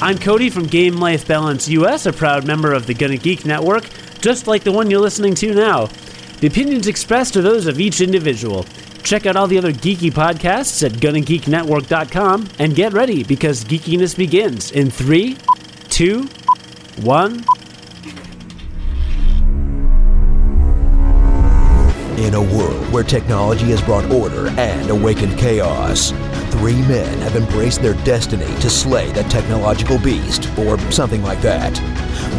I'm Cody from Game Life Balance US, a proud member of the Gonna Geek Network, just like the one you're listening to now. The opinions expressed are those of each individual. Check out all the other geeky podcasts at GonnaGeekNetwork.com and get ready because geekiness begins in three, two, one. In a world where technology has brought order and awakened chaos, three men have embraced their destiny to slay that technological beast, or something like that.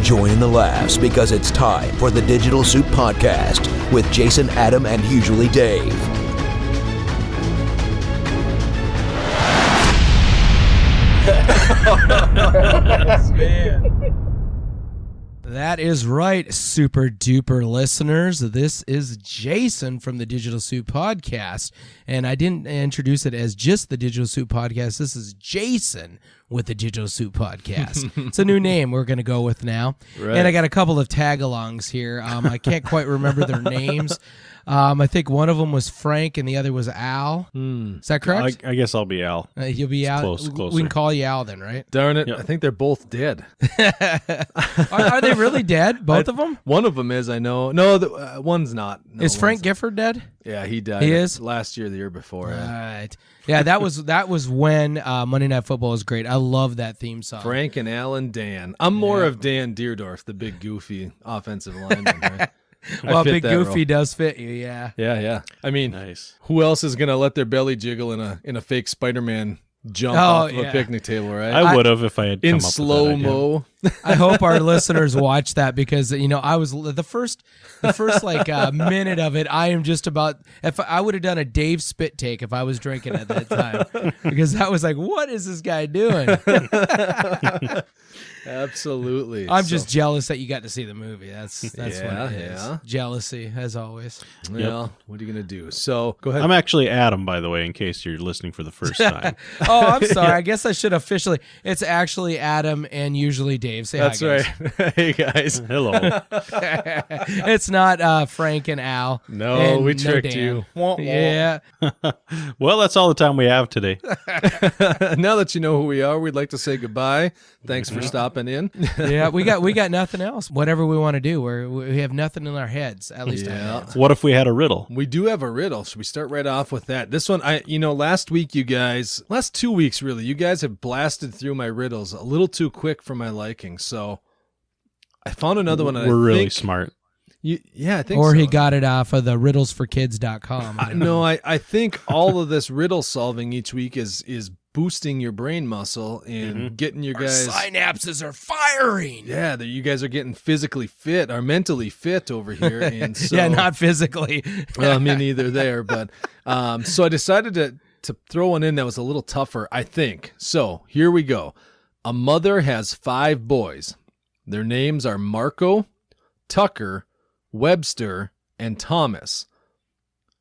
Join in the laughs because it's time for the Digital Soup Podcast with Jason, Adam, and usually Dave. That is right, super duper listeners. This is Jason from the Digital Suit Podcast. And I didn't introduce it as just the Digital Suit Podcast. This is Jason with the Digital Suit Podcast. it's a new name we're going to go with now. And I got a couple of tag alongs here. Um, I can't quite remember their names. Um, I think one of them was Frank and the other was Al. Is that correct? I guess I'll be Al. Uh, you'll be Al. close, We can call you Al then, right? Darn it! Yep. I think they're both dead. Are, are they really dead? Both of them? One of them is, I know. No, the, uh, one's not. No, Is Frank one's- Gifford dead? Yeah, he died. He is? last year, the year before. yeah. Right. Yeah, that was that was when uh, Monday Night Football was great. I love that theme song. Frank and Alan Dan. I'm more of Dan Dierdorf, the big goofy offensive lineman. Right? I well, Big Goofy role. does fit you, yeah. Yeah, yeah. I mean, Nice. who else is gonna let their belly jiggle in a in a fake Spider-Man jump Oh, off of yeah. a picnic table, right? I would have if I had come in up with that slow idea. mo. I hope our listeners watch that because you know I was the first the first like uh, minute of it. I am just about if I would have done a Dave spit take if I was drinking at that time because that was like, what is this guy doing? Absolutely. I'm So- just jealous that you got to see the movie. That's that's Yeah, what it is. yeah. Jealousy as always. well. What are you gonna do? So go ahead. I'm actually Adam, by the way, in case you're listening for the first time. Oh, I'm sorry. I guess I should officially. It's actually Adam and usually Dave. Say That's hi, right. hey guys. Hello. it's not uh, Frank and Al. No, and we tricked Dan. you. Wah, wah. Yeah. well, that's all the time we have today. now that you know who we are, we'd like to say goodbye. Thanks for stopping in. yeah, we got we got nothing else. Whatever we want to do, we're, we have nothing in our heads. At least, Yeah. heads. What if we had a riddle? We do have a riddle. Should we start right off with that? This one, I, you know, last week you guys, last two weeks really, you guys have blasted through my riddles a little too quick for my liking. So I found another one. We're really think smart. You, yeah, I think or so. he got it off of the riddlesforkids.com. I, no, I, I think all of this riddle solving each week is is boosting your brain muscle and Mm-hmm. getting your Our guys. synapses are firing. Yeah, that you guys are getting physically fit or mentally fit over here, and so yeah, not physically. well, me neither there, but um, so I decided to to throw one in that was a little tougher, I think. So here we go. A mother has five boys. Their names are Marco, Tucker, Webster, and Thomas.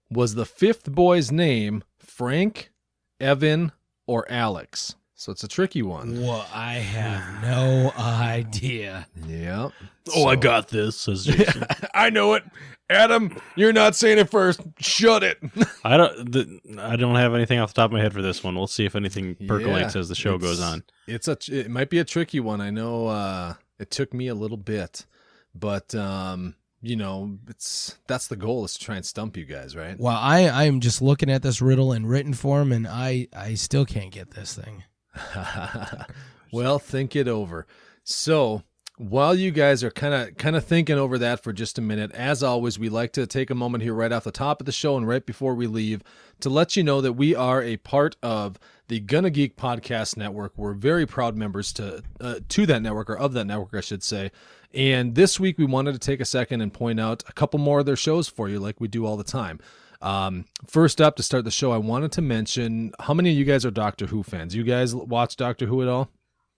Was the fifth boy's name Frank, Evan, or Alex? So it's a tricky one. well, I have no idea. Yeah. Oh, I got this, says Jason. I know it. Adam, you're not saying it first. Shut it. I don't. The, I don't have anything off the top of my head for this one. We'll see if anything percolates Yeah, as the show goes on. It's a it might be a tricky one. I know uh it took me a little bit, but um you know, it's that's the goal is to try and stump you guys, right? Well, I I am just looking at this riddle in written form, and I I still can't get this thing. well, think it over. So, while you guys are kind of kind of thinking over that for just a minute, as always, we like to take a moment here right off the top of the show and right before we leave to let you know that we are a part of the Gonna Geek Podcast Network. We're very proud members to uh, to that network or of that network, I should say. And this week, we wanted to take a second and point out a couple more of their shows for you, like we do all the time. Um, first up, to start the show, I wanted to mention how many of you guys are Doctor Who fans? You guys watch Doctor Who at all?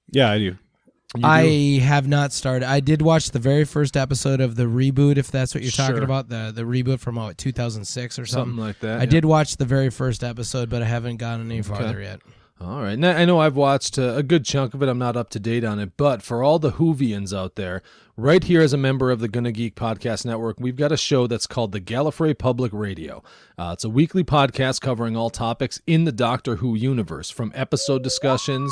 Yeah, I do. You do? I have not started. I did watch the very first episode of the reboot, if that's what you're talking about the the reboot from what 2006 or something. something like that. I yeah. did watch the very first episode, but I haven't gotten any farther yet. All right. Now, I know I've watched uh, a good chunk of it. I'm not up to date on it, but for all the Whovians out there, right here as a member of the Gonna Geek Podcast Network, we've got a show that's called the Gallifrey Public Radio. Uh, it's a weekly podcast covering all topics in the Doctor Who universe, from episode discussions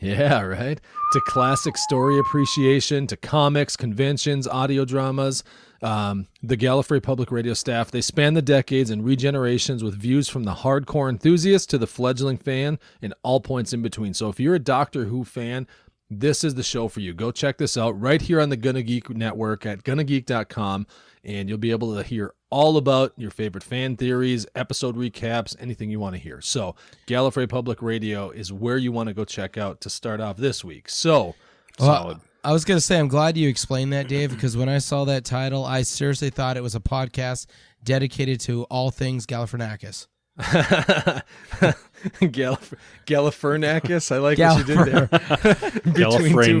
Yeah, right. To classic story appreciation, to comics, conventions, audio dramas. Um, the Gallifrey Public Radio staff, they span the decades and regenerations with views from the hardcore enthusiast to the fledgling fan and all points in between. So if you're a Doctor Who fan, this is the show for you. Go check this out right here on the Gonna Geek Network at gonnageek.com, and you'll be able to hear all about your favorite fan theories, episode recaps, anything you want to hear. So, Gallifrey Public Radio is where you want to go check out to start off this week. So, Well, I was gonna say I'm glad you explained that, Dave, because when I saw that title, I seriously thought it was a podcast dedicated to all things Gallifreynakis. Gallif- Gallifernakis, I like what you did there. Between two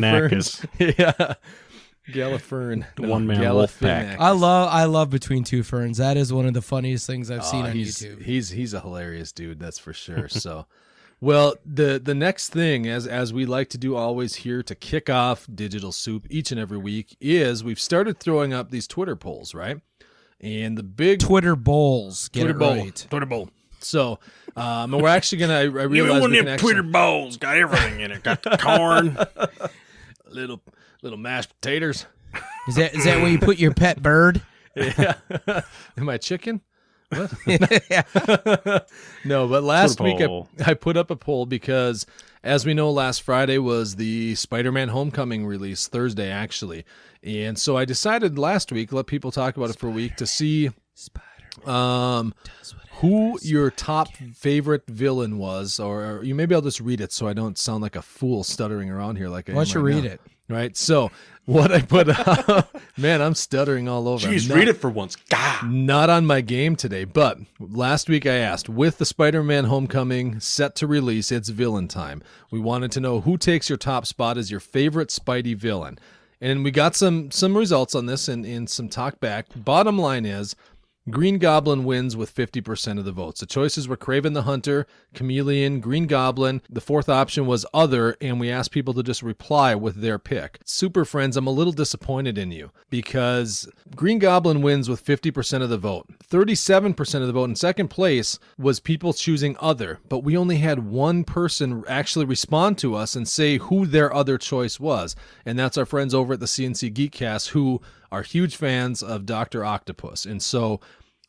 yeah. Gallifern. The one-man wolf pack. I love I love Between Two Ferns. That is one of the funniest things I've Oh, seen on he's, YouTube. He's he's a hilarious dude, that's for sure. So, well, the the next thing, as as we like to do always here to kick off Digital Soup each and every week, is we've started throwing up these Twitter polls, right? And the big Twitter bowls. Get Twitter it bowl, right. Twitter bowl. So, um, and we're actually gonna. I, I realize we can actually, bowls got everything in it. Got the corn. little little mashed potatoes. Is that is that where you put your pet bird? Yeah. Am I chicken? What? no, but last week I. I put up a poll because, as we know, last Friday was the Spider Man Homecoming release, Thursday actually. And so I decided last week, let people talk about it for a week to see um, who your top favorite villain was. Or, or you maybe I'll just read it so I don't sound like a fool stuttering around here like I Why don't you right read now. it? Right. So what I put up, man, I'm stuttering all over. I'm Jeez, not- read it for once. God. not on my game today, but last week I asked, with the Spider Man Homecoming set to release, it's villain time. We wanted to know who takes your top spot as your favorite Spidey villain. And we got some some results on this and, and some talk back. Bottom line is Green Goblin wins with 50% of the votes. The choices were Kraven the Hunter, Chameleon, Green Goblin. The fourth option was Other, and we asked people to just reply with their pick. Super Friends, I'm a little disappointed in you because Green Goblin wins with 50% of the vote. 37% of the vote in second place was people choosing Other, but we only had one person actually respond to us and say who their other choice was, and that's our friends over at the CNC Geekcast who are huge fans of Dr. Octopus. And so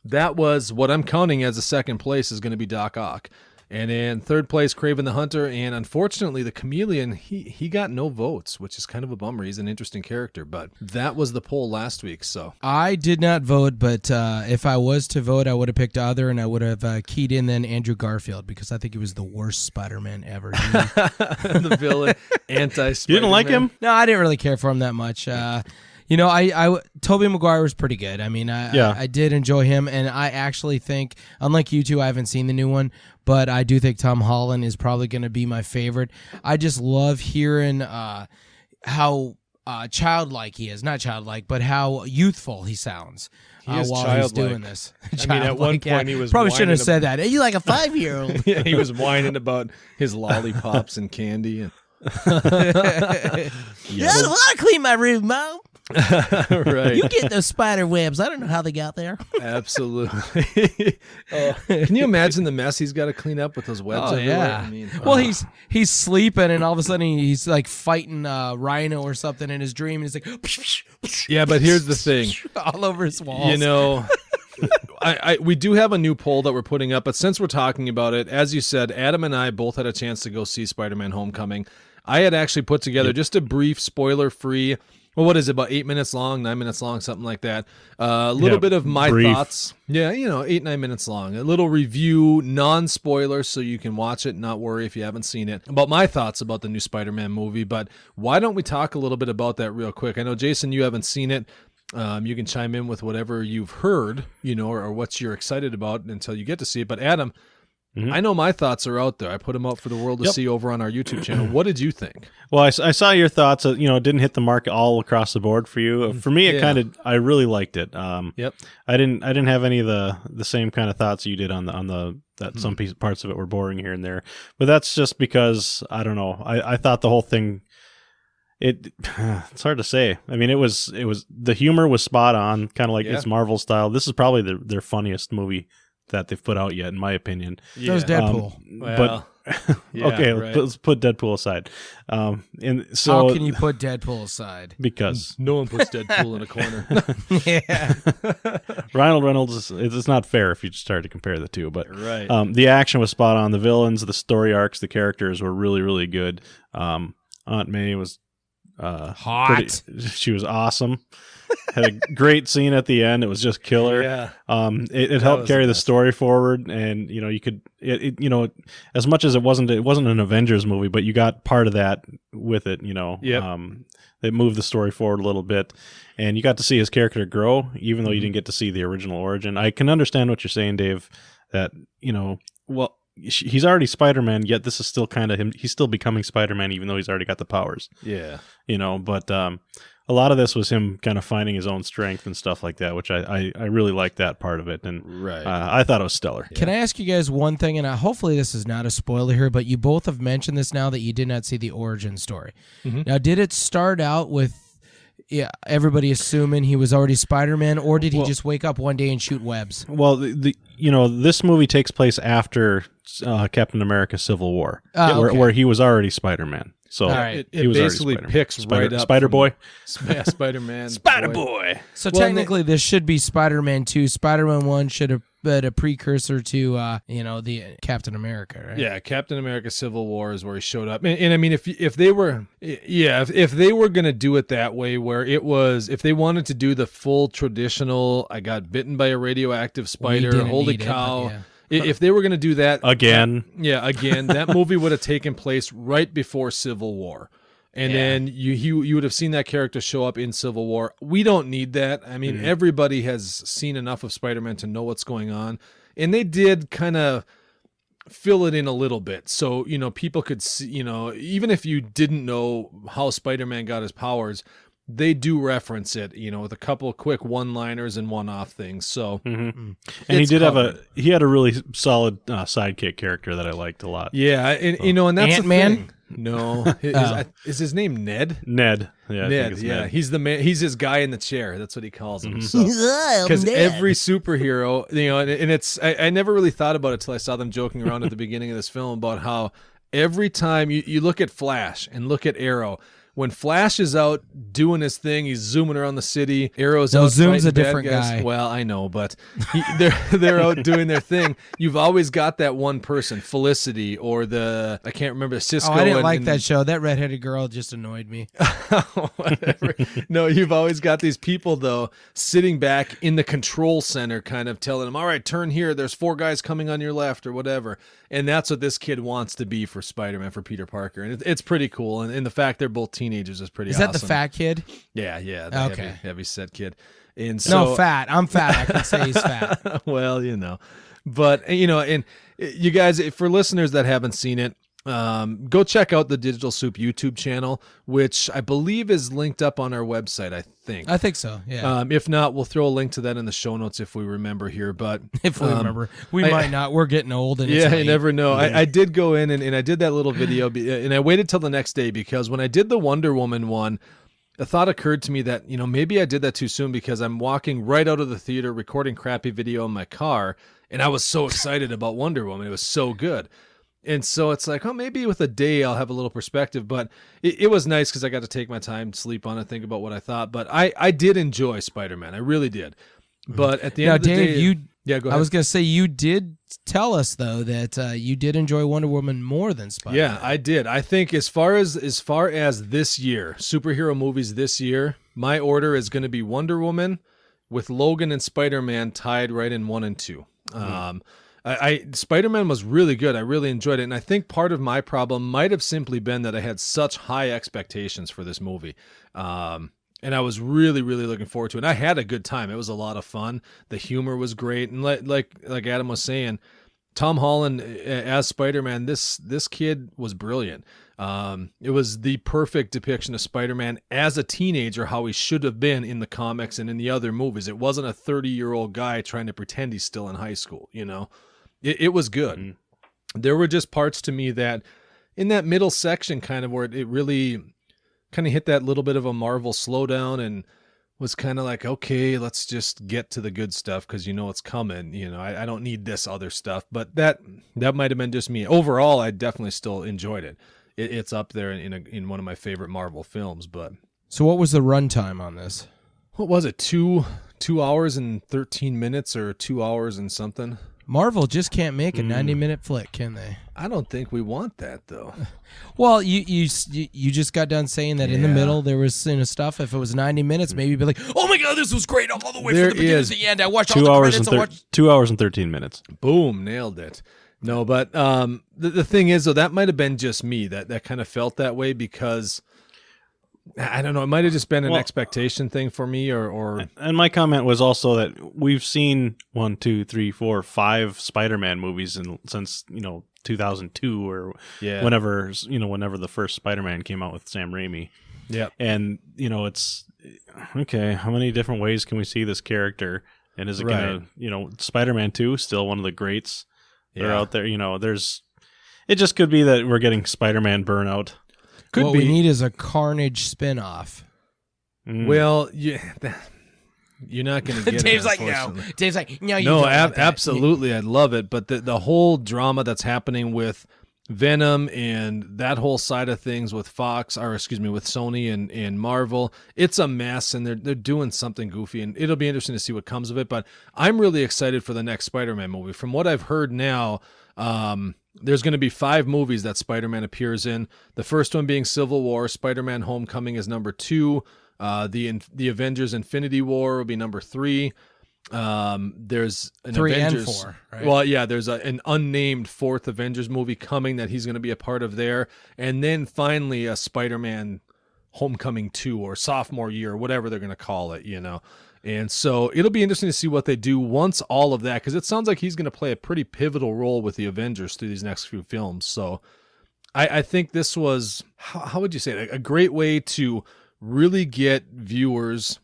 that was what I'm counting as a second place is going to be Doc Ock. And in third place, Kraven the Hunter. And unfortunately, the Chameleon, he, he got no votes, which is kind of a bummer. He's an interesting character. But that was the poll last week. So I did not vote, but uh, if I was to vote, I would have picked other, and I would have uh, keyed in then Andrew Garfield because I think he was the worst Spider-Man ever. The villain, anti Spider You didn't like him? no, I didn't really care for him that much. Uh, you know, I, I Tobey Maguire was pretty good. I mean, I, Yeah. I, I did enjoy him, and I actually think, unlike you two, I haven't seen the new one, but I do think Tom Holland is probably going to be my favorite. I just love hearing uh, how uh, childlike he is, not childlike, but how youthful he sounds. uh, is while he's doing this. I mean, at one Childlike, yeah. point he was probably shouldn't have said that. You like a five year old. yeah, he was whining about his lollipops and candy. And, I don't want to clean my room, Mom. right. You get those spider webs. I don't know how they got there. Absolutely. Oh, can you imagine the mess he's got to clean up with those webs Oh yeah. I mean, well, oh. he's he's sleeping, and all of a sudden he's like fighting a rhino or something in his dream, and he's like, yeah, but here's the thing. all over his walls. You know, I, I we do have a new poll that we're putting up, but since we're talking about it, as you said, Adam and I both had a chance to go see Spider-Man: Homecoming. I had actually put together just a brief, spoiler-free. Well, what is it? About eight minutes long, nine minutes long, something like that. Uh, a little Yeah, bit of my brief. thoughts. Yeah, you know, eight nine minutes long. A little review, non-spoiler, so you can watch it, not worry if you haven't seen it. About my thoughts about the new Spider-Man movie. But why don't we talk a little bit about that real quick? I know Jason, you haven't seen it. Um, you can chime in with whatever you've heard, you know, or, or what you're excited about until you get to see it. But Adam, Mhm. I know my thoughts are out there. I put them out for the world to Yep. see over on our YouTube channel. What did you think? Well, I saw your thoughts. Uh, you know, it didn't hit the mark all across the board for you. Uh, For me, it Yeah. kind of. I really liked it. Um, Yep. I didn't. I didn't have any of the the same kind of thoughts you did on the on the that Hmm. some piece, parts of it were boring here and there. But that's just because I don't know. I I thought the whole thing. It it's hard to say. I mean, it was it was the humor was spot on, kind of like Yeah. it's Marvel style. This is probably the, their funniest movie that they've put out yet, in my opinion. that was Um, Deadpool. Well, but Yeah, okay, right. let's put Deadpool aside. Um, and so How can you put Deadpool aside? because No one puts Deadpool in a corner. yeah. Ryan Reynolds, is, it's it's not fair if you just start to compare the two, but right. um, the action was spot on. The villains, the story arcs, the characters were really, really good. Um, Aunt May was uh, Hot. pretty- she was awesome. Had a great scene at the end. It was just killer. yeah. Um, it, it helped carry the best. story forward, and you know you could, it, it, you know, as much as it wasn't, it wasn't an Avengers movie, but you got part of that with it. You know, Yep. um, it moved the story forward a little bit, and you got to see his character grow, even though you Mm-hmm. didn't get to see the original origin. I can understand what you're saying, Dave. That you know, well, he's already Spider Man, yet this is still kind of him. He's still becoming Spider Man, even though he's already got the powers Yeah. you know but um a lot of this was him kind of finding his own strength and stuff like that which i i, I really liked that part of it and Right. uh, i thought it was stellar Can I ask you guys one thing? And uh, hopefully this is not a spoiler here, but you both have mentioned this now that you did not see the origin story. Mhm. Now, did it start out with yeah, everybody assuming he was already Spider Man, or did he Well- just wake up one day and shoot webs? well the, the you know this movie takes place after uh, captain america civil war Ah, where, where he was already spider-man so All right. It, he it was basically Spider-Man. picks Spider- right up Spider Boy, Yeah, Spider-Man. Spider Boy So Well, and technically, this should be Spider Man 2. Spider Man 1 should have been a precursor to, uh, you know, the Captain America, right? Yeah, Captain America: Civil War is where he showed up, and, and I mean, if if they were, yeah, if, if they were gonna do it that way, where it was, if they wanted to do the full traditional, I got bitten by a radioactive spider, didn't holy need it, but cow! yeah. If they were gonna do that Again. yeah, again, that movie would have taken place right before Civil War. And Yeah. then you, you you would have seen that character show up in Civil War. We don't need that. I mean, mm-hmm. everybody has seen enough of Spider-Man to know what's going on. And they did kind of fill it in a little bit. So, you know, people could see, you know, even if you didn't know how Spider-Man got his powers, they do reference it, you know, with a couple of quick one-liners and one-off things. So, hmm and he It's did have a he had a really solid uh, sidekick character that i liked a lot yeah, and you know, and that's Ant-Man? No, is, Oh. is his name Ned? ned yeah Ned, yeah, Ned. he's the man. He's his guy in the chair. That's what he calls him. Because every superhero, you know, and, and it's I, I never really thought about it till I saw them joking around at the beginning of this film about how every time you, you look at Flash and look at Arrow. When Flash is out doing his thing, he's zooming around the city. Arrow's No, out. Zoom's a different guy. Well, I know, but he, they're they're out doing their thing. You've always got that one person, Felicity, or the I can't remember Cisco. Oh, I didn't and- like and- that show. That redheaded girl just annoyed me. No, you've always got these people though sitting back in the control center, kind of telling them, "All right, turn here. There's four guys coming on your left, or whatever." And that's what this kid wants to be for Spider-Man, for Peter Parker, and it, it's pretty cool. And, and the fact they're both teenagers is pretty. Is that the fat kid? Yeah, yeah. The Okay. heavy, heavy set kid. And so, no, fat. I'm fat. I can say he's fat. well, you know, but you know, and uh, you guys, for listeners that haven't seen it, um, go check out the Digital Soup YouTube channel, which I believe is linked up on our website. I think. I think so. Yeah. Um, if not, we'll throw a link to that in the show notes if we remember here. But if we um, remember, we I- might not. We're getting old, and it's yeah, you never know. I, I did go in and, and I did that little video, and I waited till the next day because when I did the Wonder Woman one, a thought occurred to me that you know maybe I did that too soon because I'm walking right out of the theater recording crappy video in my car, and I was so excited about Wonder Woman. It was so good. And so it's like, oh, maybe with a day I'll have a little perspective. But it, it was nice because I got to take my time, sleep on it, think about what I thought. But I, I did enjoy Spider Man. I really did. But at the end Now, of the Dave, day, you. yeah, go ahead. I was gonna say you did tell us though that uh, you did enjoy Wonder Woman more than Spider. Man. Yeah, I did. I think as far as as far as this year, superhero movies this year, my order is going to be Wonder Woman with Logan and Spider-Man tied right in 1 and 2. Um I, I Spider-Man was really good. I really enjoyed it, and I think part of my problem might have simply been that I had such high expectations for this movie. Um and I was really, really looking forward to it. And I had a good time. It was a lot of fun. The humor was great, and like like like Adam was saying, Tom Holland as Spider-Man, this this kid was brilliant. Um, it was the perfect depiction of Spider-Man as a teenager, how he should have been in the comics and in the other movies. It wasn't a 30-year-old guy trying to pretend he's still in high school. You know, it, it was good. Mm-hmm. There were just parts to me that, in that middle section, kind of where it, it really kind of hit that little bit of a Marvel slowdown and was kind of like, okay, let's just get to the good stuff because you know it's coming. You know, I, I don't need this other stuff. But that that might have been just me. Overall, I definitely still enjoyed it. it it's up there in in, a, in one of my favorite Marvel films. But So what was the runtime on this? what was it? Two two hours and thirteen minutes, or two hours and something. Marvel just can't make a Hmm. 90 minute flick, can they? I don't think we want that though. Well, you you you you just got done saying that in the middle there was you know, stuff. If it was 90 minutes, maybe you'd be like, "Oh my god, this was great all the way There from the beginning to the end." I watched all Two the hours and credits. I thir- watched two hours and thirteen minutes. Boom, nailed it. No, but um, the, the thing is, though, that might have been just me that that kind of felt that way because I don't know. It might have just been an Well- expectation thing for me, or or And my comment was also that we've seen one, two, three, four, five Spider-Man movies in, since you know 2002 or yeah, whenever you know whenever the first Spider-Man came out with Sam Raimi, yeah, and you know it's okay. How many different ways can we see this character? And is it gonna, you know, Spider-Man Two still one of the greats that are out there? You know, there's. It just could be that we're getting Spider-Man burnout. Could what be. we need is a Carnage spin-off. Mm. well, yeah, you're not going to get. Dave's it, like, no. Dave's like, no, you no, don't ab- absolutely, I'd love it. But the the whole drama that's happening with Venom and that whole side of things with Fox, or excuse me, with Sony and, and Marvel, it's a mess, and they're they're doing something goofy, and it'll be interesting to see what comes of it. But I'm really excited for the next Spider-Man movie. From what I've heard now, um, there's going to be five movies that Spider-Man appears in. The first one being Civil War. Spider-Man: Homecoming is number two. Uh, the the Avengers: Infinity War will be number three. Um, there's an Three and Avengers, four, right? Well, yeah, there's a, an unnamed fourth Avengers movie coming that he's going to be a part of there, and then finally a Spider-Man Homecoming two or sophomore year, whatever they're going to call it, you know. And so it'll be interesting to see what they do once all of that, because it sounds like he's going to play a pretty pivotal role with the Avengers through these next few films. So I, I think this was how, how would you say it? a great way to really get viewers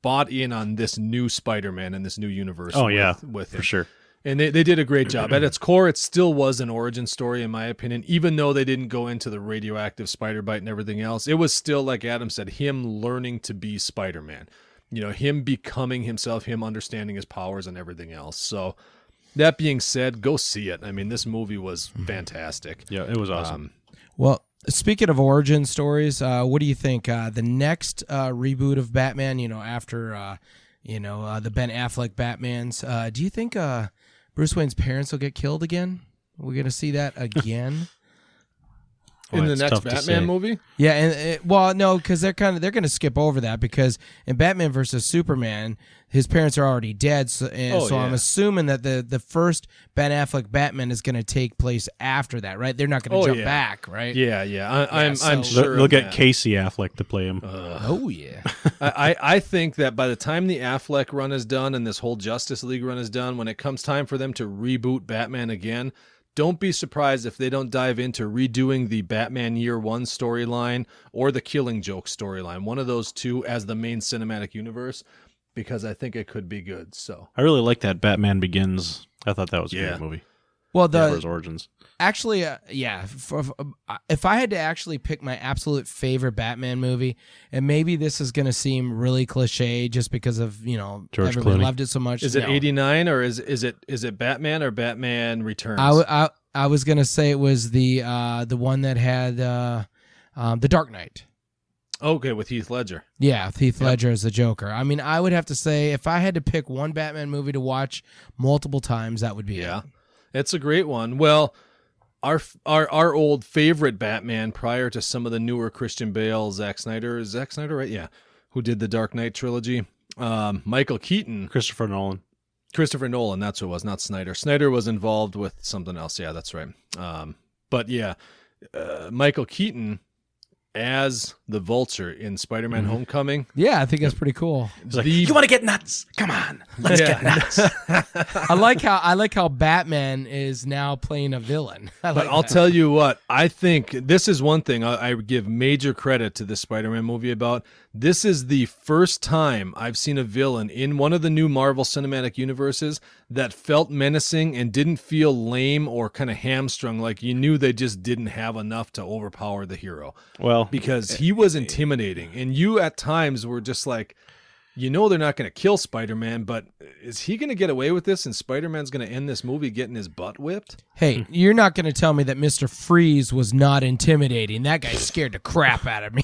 bought in on this new Spider-Man and this new universe. Oh with, yeah, with for sure. And they, they did a great job. At its core, it still was an origin story, in my opinion, even though they didn't go into the radioactive spider bite and everything else. It was still, like Adam said, him learning to be Spider Man. You know, him becoming himself, him understanding his powers and everything else. So, that being said, go see it. I mean, this movie was fantastic. Yeah, it was awesome. Um, Well, speaking of origin stories, uh, what do you think? Uh, the next uh, reboot of Batman, you know, after uh, you know uh, the Ben Affleck Batman's, uh, do you think uh, Bruce Wayne's parents will get killed again? We're gonna see that again. Boy, in the next Batman movie? yeah, and uh, well, no, because they're kind of they're gonna skip over that because in Batman versus Superman, his parents are already dead. So, and Oh, so I'm assuming that the the first Ben Affleck Batman is gonna take place after that, right? They're not gonna Oh, jump yeah. back, right? Yeah, yeah. I, I'm, so- I'm They'll- sure. They'll, they'll get that. Casey Affleck to play him. Oh yeah. I, I I think that by the time the Affleck run is done and this whole Justice League run is done, when it comes time for them to reboot Batman again, don't be surprised if they don't dive into redoing the Batman Year One storyline or the Killing Joke storyline, one of those two as the main cinematic universe, because I think it could be good. So I really like that Batman Begins. I thought that was a Yeah. great movie. Well, Yeah, the his origins. actually, uh, yeah. For, for- uh, if I had to actually pick my absolute favorite Batman movie, and maybe this is going to seem really cliche, just because of you know George everybody Clooney. loved it so much. is it No. '89 or is is it is it Batman or Batman Returns? I, w- I I was gonna say it was the uh, the one that had uh, um, the Dark Knight. okay, with Heath Ledger. Yeah, with Heath Ledger as the Joker. I mean, I would have to say if I had to pick one Batman movie to watch multiple times, that would be Yeah, it. It's a great one. Well, our our our old favorite Batman prior to some of the newer Christian Bale, Zack Snyder, is Zack Snyder, right? Yeah, who did the Dark Knight trilogy? Um, Michael Keaton, Christopher Nolan. Christopher Nolan. That's who it was, not Snyder. Snyder was involved with something else. Yeah, that's right. Um, but yeah, uh, Michael Keaton as the Vulture in Spider-Man: mm-hmm. Homecoming. Yeah, I think that's pretty cool. The- want to get nuts? Come on, let's Yeah. get nuts. I like how I like how Batman is now playing a villain. I But I'll that. tell you what, I think this is one thing I, I give major credit to this Spider Man movie about. This is the first time I've seen a villain in one of the new Marvel Cinematic Universes that felt menacing and didn't feel lame or kind of hamstrung, like you knew they just didn't have enough to overpower the hero well, because eh, he was intimidating. And you at times were just like, you know they're not going to kill Spider-Man, but is he going to get away with this? And Spider-Man's going to end this movie getting his butt whipped? Hey, hmm. you're not going to tell me that Mr. Freeze was not intimidating. That guy scared the crap out of me.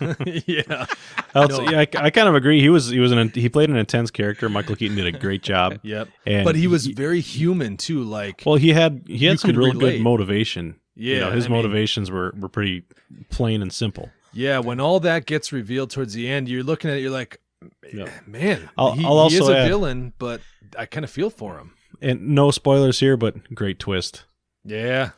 yeah, I'll say- yeah, I, I kind of agree. He was he was an he played an intense character. Michael Keaton did a great job. yep. And but he was very human too. Like, well. He had he had some could real relate. good motivation. you Yeah, know, his I mean- motivations were were pretty plain and simple. Yeah, when all that gets revealed towards the end, you're looking at it, you're like, Yeah. man, I'll- he, I'll he is also a add- villain, but I kind of feel for him. And no spoilers here, but great twist. Yeah.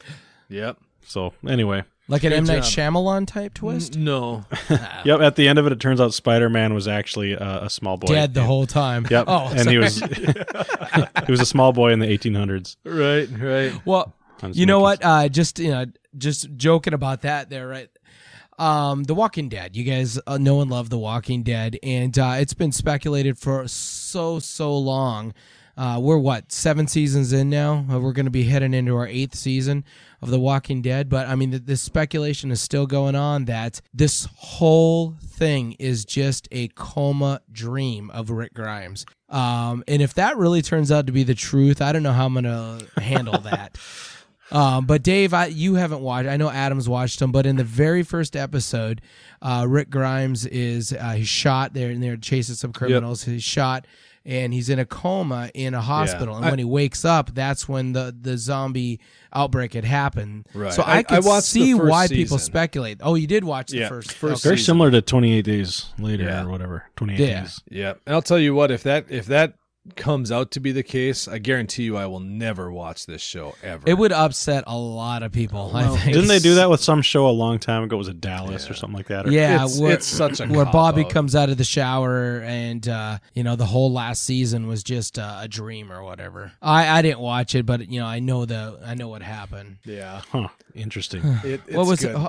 Yep. So anyway, like an Good M. Night job. Shyamalan type twist? N- no. yep. At the end of it, it turns out Spider Man was actually uh, a small boy. Dead the whole time. Yep. Oh, and he was he was a small boy in the 1800s. right. Right. Well, you know making- what? Uh, just you know, just joking about that there, right? Um, The Walking Dead. You guys uh, know and love The Walking Dead, and uh, it's been speculated for so so long. Uh, we're what seven seasons in now. Uh, we're going to be heading into our eighth season of The Walking Dead. But I mean, the, the speculation is still going on that this whole thing is just a coma dream of Rick Grimes. Um, and if that really turns out to be the truth, I don't know how I'm going to handle that. Um, but Dave, I, you haven't watched. I know Adam's watched them, but in the very first episode, uh, Rick Grimes is uh, he's shot there and they're chasing some criminals. He's shot and he's in a coma in a hospital. And I- when he wakes up, that's when the the zombie outbreak had happened. Right. So I- I, I could watched the see first why people speculate. Oh, you did watch the first. first okay. very season. similar to 28 Days Later Yeah. or whatever. 28 Yeah. Days. Yeah. And I'll tell you what, if that if that comes out to be the case, I guarantee you I will never watch this show ever. It would upset a lot of people. I think. Didn't they do that with some show a long time ago? Was it Dallas or something like that? Or- Yeah, It's- where, it's such a where Bobby cop-out. comes out of the shower and uh, you know the whole last season was just uh, a dream or whatever. I, I didn't watch it, but you know I know the I know what happened. yeah. Huh. Interesting. It, it's what was good. it?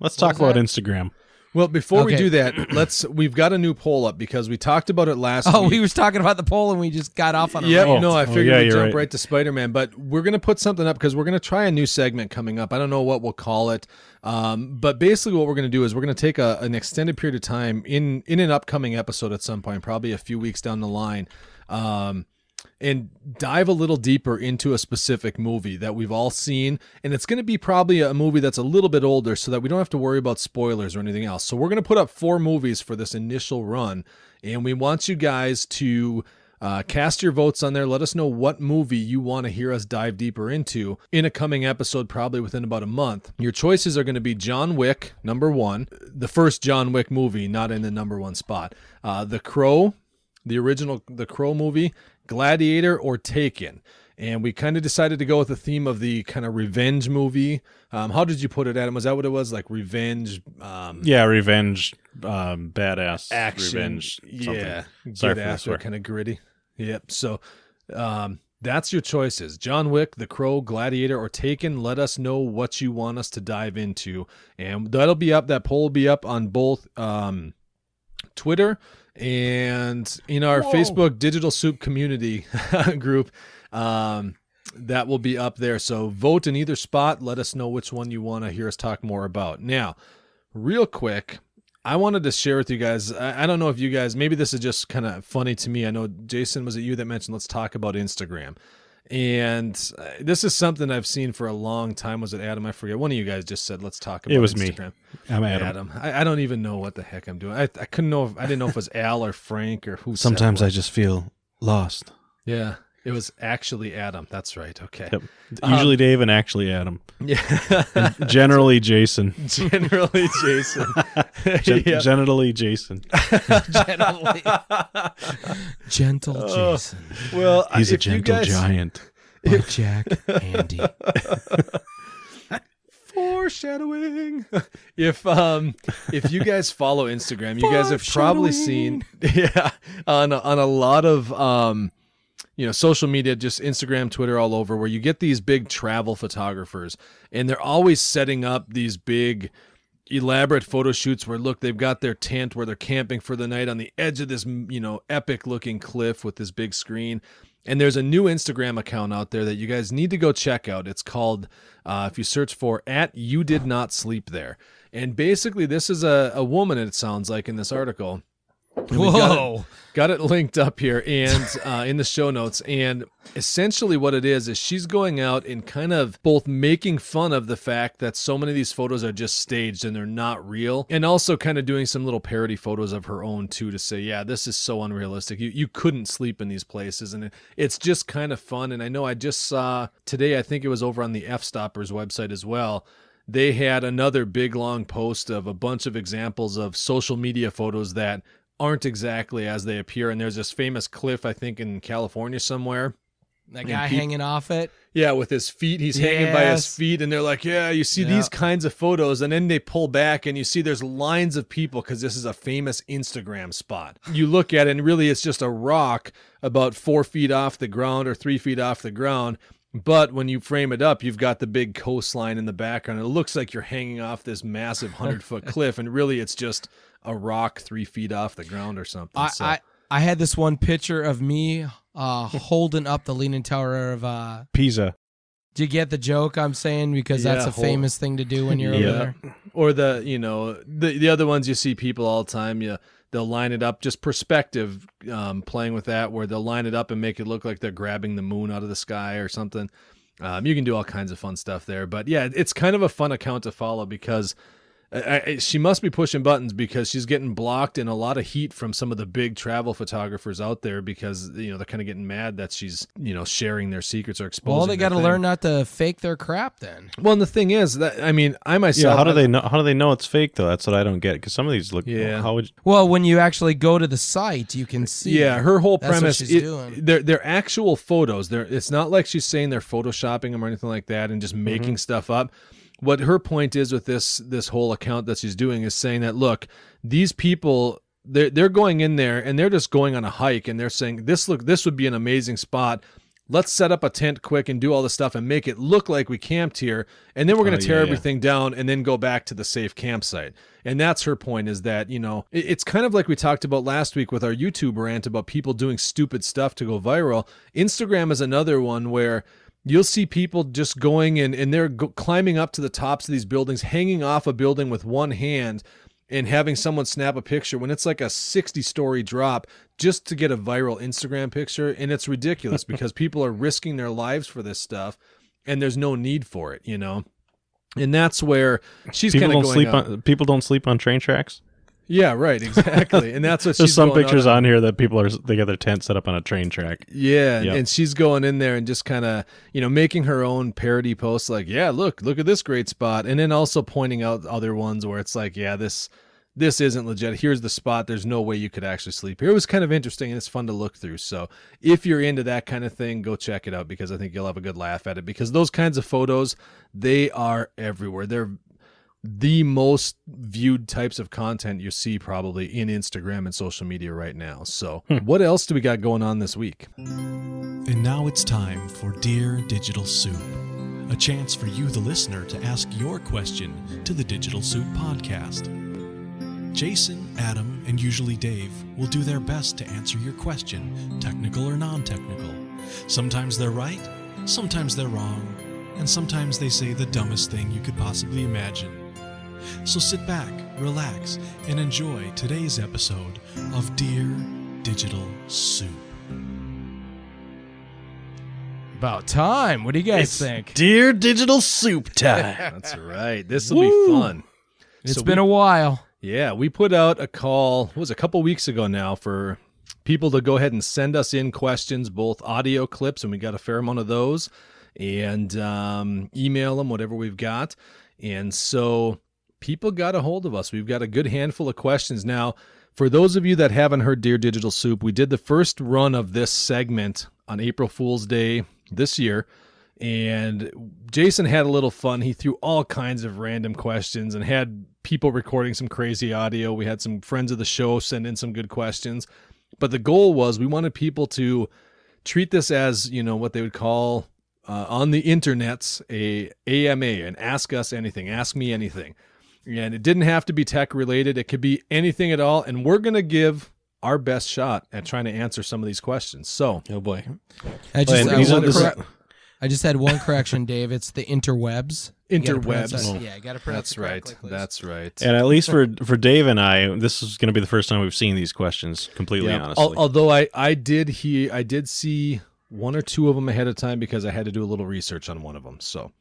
Let's talk about that? Instagram. Well, before we do that, let's we've got a new poll up because we talked about it last Oh, week. we was talking about the poll and we just got off on a Yep. rant. no, I Oh, figured yeah, we'd jump right. right. to Spider Man, but we're gonna put something up because we're gonna try a new segment coming up. I don't know what we'll call it, um, but basically what we're gonna do is we're gonna take a, an extended period of time in in an upcoming episode at some point, probably a few weeks down the line. Um, and dive a little deeper into a specific movie that we've all seen. And it's going to be probably a movie that's a little bit older so that we don't have to worry about spoilers or anything else. So we're going to put up four movies for this initial run. And we want you guys to uh, cast your votes on there. Let us know what movie you want to hear us dive deeper into in a coming episode, probably within about a month. Your choices are going to be John Wick, number one, the first John Wick movie, not in the number one spot. Uh, the Crow, the original The Crow movie, Gladiator, or Taken. And we kind of decided to go with the theme of the kind of revenge movie. Um, how did you put it, Adam? Was that what it was? Like revenge, um, Yeah, revenge, um, badass action, revenge. Something. yeah, Sorry get after, kind of gritty. Yep. So, um, that's your choices: John Wick, The Crow, Gladiator, or Taken. Let us know what you want us to dive into, and that'll be up. That poll will be up on both um, Twitter and in our Facebook Digital Soup community group. Um, that will be up there. So vote in either spot. Let us know which one you want to hear us talk more about. Now, real quick, I wanted to share with you guys. I, I don't know if you guys, maybe this is just kind of funny to me. I know Jason was it you that mentioned let's talk about Instagram, and uh, this is something I've seen for a long time. Was it Adam? I forget. One of you guys just said let's talk about. It was me. I'm Adam. Adam. I, I don't even know what the heck I'm doing. I, I couldn't know. If, I didn't know if it was Al or Frank or who. Sometimes. I just feel lost. Yeah, it was actually Adam. That's right. Okay. Yep. Usually Dave and actually Adam. Yeah. Generally Jason. Generally, Jason. Gen- Yeah. Generally Jason. Gently. Gentle Oh. Jason Well, He's a if you gentle guys- giant. by Jack Andy. foreshadowing if um if you guys follow instagram you guys have probably seen yeah on a, on a lot of um you know social media just instagram twitter all over where you get these big travel photographers and they're always setting up these big elaborate photo shoots where look they've got their tent where they're camping for the night on the edge of this you know epic looking cliff with this big screen. And there's a new instagram account out there that you guys need to go check out. It's called uh, if you search for at you did not sleep there. And basically this is a, a woman it sounds like in this article And we've got it- Whoa. got it linked up here and uh, in the show notes. And essentially what it is is she's going out and kind of both making fun of the fact that so many of these photos are just staged and they're not real and also kind of doing some little parody photos of her own too to say yeah this is so unrealistic. You, you couldn't sleep in these places. And it, it's just kind of fun. And i know i just saw today i think it was over on the Fstoppers website as well they had another big long post of a bunch of examples of social media photos that aren't exactly as they appear. And there's this famous cliff, I think, in California somewhere. That guy hanging off it. Yeah, with his feet, he's hanging by his feet, and they're like, "Yeah, you see Yeah. these kinds of photos," and then they pull back, and you see there's lines of people because this is a famous Instagram spot. You look at it, and really, it's just a rock about four feet off the ground or three feet off the ground. But when you frame it up, you've got the big coastline in the background. It looks like you're hanging off this massive hundred foot cliff, and really, it's just a rock three feet off the ground or something. I, So- I I had this one picture of me uh, holding up the Leaning Tower of. Uh, Pisa. do you get the joke I'm saying? Because that's a hold- famous thing to do when you're Yeah. over there. or the you know the the other ones you see people all the time you they'll line it up just perspective um, playing with that where they'll line it up and make it look like they're grabbing the moon out of the sky or something. Um, you can do all kinds of fun stuff there but yeah it's kind of a fun account to follow because I, I, she must be pushing buttons because she's getting blocked and a lot of heat from some of the big travel photographers out there because you know they're kind of getting mad that she's you know sharing their secrets or exposing. Well, they got to learn not to fake their crap then. Well, and the thing is that I mean, I myself. Yeah, how do I- they know? How do they know it's fake though? That's what I don't get. Because some of these look. Yeah. How would? You... Well, when you actually go to the site, you can see. Yeah, her whole That's what premise she's it- doing. they're they're actual photos. They're it's not like she's saying they're photoshopping them or anything like that and just making mm-hmm. stuff up. What her point is with this this whole account that she's doing is saying that look, these people they're they're going in there and they're just going on a hike and they're saying this look this would be an amazing spot. Let's set up a tent quick and do all this stuff and make it look like we camped here. And then we're going Oh, to tear yeah, yeah. everything down and then go back to the safe campsite. And that's her point is that, you know, it- it's kind of like we talked about last week with our YouTube rant about people doing stupid stuff to go viral. Instagram is another one where you'll see people just going and, and they're go- climbing up to the tops of these buildings, hanging off a building with one hand and having someone snap a picture when it's like a 60 story drop just to get a viral Instagram picture. And it's ridiculous because people are risking their lives for this stuff and there's no need for it, you know? And that's where she's People kind of going sleep on. People don't sleep on train tracks. Yeah, right, exactly. And that's what There's some pictures on. on here that people are. They got their tent set up on a train track. Yeah, and- Yep. and she's going in there and just kind of, you know, making her own parody posts like, "Yeah, look, look at this great spot." And then also pointing out other ones where it's like, "Yeah, this this isn't legit. Here's the spot. There's no way you could actually sleep here." It was kind of interesting and it's fun to look through. So, if you're into that kind of thing, go check it out because I think you'll have a good laugh at it because those kinds of photos, they are everywhere. They're the most viewed types of content you see probably in Instagram and social media right now. So, hmm. what else do we got going on this week? And now it's time for Dear Digital Soup, a chance for you, the listener, to ask your question to the Digital Soup podcast. Jason, Adam, and usually Dave will do their best to answer your question, technical or non technical. Sometimes they're right, sometimes they're wrong, and sometimes they say the dumbest thing you could possibly imagine. So sit back, relax, and enjoy today's episode of Dear Digital Soup. About time. What do you guys think? Dear Digital Soup time. That's right. This will be fun. It's So been we- a while. Yeah, we put out a call, what was a couple weeks ago now for people to go ahead and send us in questions, both audio clips, and we got a fair amount of those, and um, email them, whatever we've got. And so people got a hold of us. We've got a good handful of questions. Now, for those of you that haven't heard Dear Digital Soup, we did the first run of this segment on April Fool's Day this year. And Jason had a little fun. He threw all kinds of random questions and had people recording some crazy audio. We had some friends of the show send in some good questions. But the goal was we wanted people to treat this as, you know, what they would call uh, on the internets a AMA, and ask us anything, ask me anything. Yeah, and it didn't have to be tech related. It could be anything at all. And we're going to give our best shot at trying to answer some of these questions. So Oh boy. I just And I these are want the- to correct- I just had one correction, Dave. It's the interwebs. You gotta pronounce Interwebs. Yeah, you got to pronounce That's it right. please. That's right. And at least for for Dave and I, this is going to be the first time we've seen these questions. Completely Yeah. honestly, Al- although I I did hear I did see one or two of them ahead of time because I had to do a little research on one of them. So,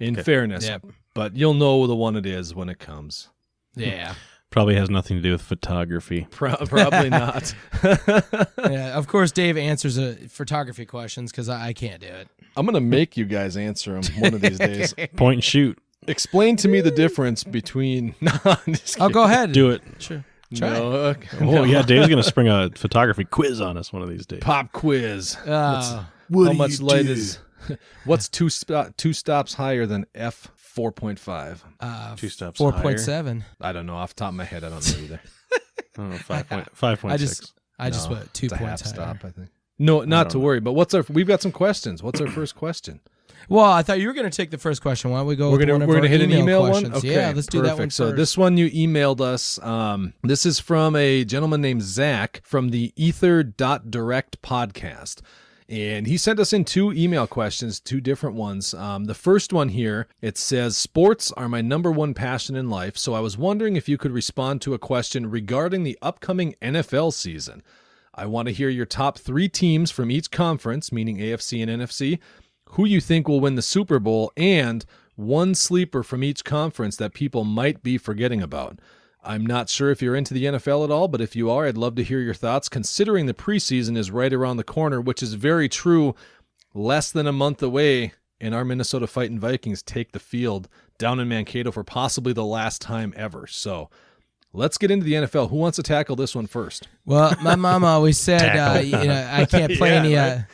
in fairness, Yep. But you'll know the one it is when it comes. Yeah. probably has nothing to do with photography. Pro- probably not. yeah. Of course, Dave answers uh, photography questions because I, I can't do it. I'm gonna make you guys answer them one of these days. Point and shoot. Explain to me the difference between. No, I'm just Oh, go ahead. Do it. Sure. Try. No, okay. Oh No. yeah, Dave's going to spring a photography quiz on us one of these days. Pop quiz. Uh, How much light is? What's two sto- two stops higher than f four point five? uh, Two steps Four higher. point seven. I don't know off the top of my head. I don't know either. I don't know, five point five point I six. just I just No, went two it's half points higher. stop. I think. No, not don't to know. worry. But what's our? We've got some questions. What's our first question? Well, I thought you were going to take the first question. Why don't we go? we're gonna one of we're gonna our hit an email one. Okay, yeah, let's do that one perfect. So this one you emailed us. Um, this is from a gentleman named Zach from the Ether.direct podcast. And he sent us in two email questions, two different ones. Um, the first one here, it says, Sports are my number one passion in life. So I was wondering if you could respond to a question regarding the upcoming NFL season. I want to hear your top three teams from each conference, meaning AFC and NFC, who you think will win the Super Bowl, and one sleeper from each conference that people might be forgetting about. I'm not sure if you're into the NFL at all, but if you are, I'd love to hear your thoughts, considering the preseason is right around the corner, which is very true. Less than a month away, and our Minnesota Fighting Vikings take the field down in Mankato for possibly the last time ever. So let's get into the NFL. Who wants to tackle this one first? Well, my mom always said, uh, you know, I can't play Yeah, any, right.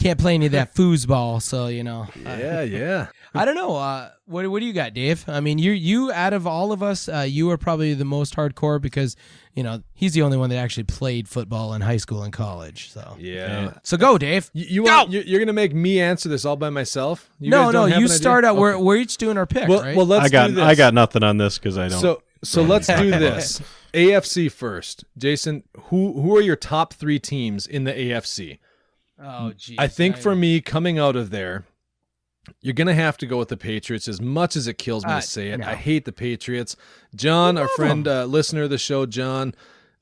Can't play any of that foosball. So you know, Yeah, yeah. I don't know. Uh, what what do you got, Dave? I mean, you you out of all of us, uh, you are probably the most hardcore because you know he's the only one that actually played football in high school and college. So Yeah. so go, Dave. You, you want, you- you're going to make me answer this all by myself? You no, guys no, don't have you an idea? start out. We're we're each doing our pick, well, right? well, let's I got do this. I got nothing on this because I don't. So so let's do this. AFC first, Jason. Who who are your top three teams in the AFC? Oh, geez, I think for me, coming out of there, you're gonna have to go with the Patriots. As much as it kills me Uh, to say it, no. I hate the Patriots. John, our friend, uh, listener of the show, John.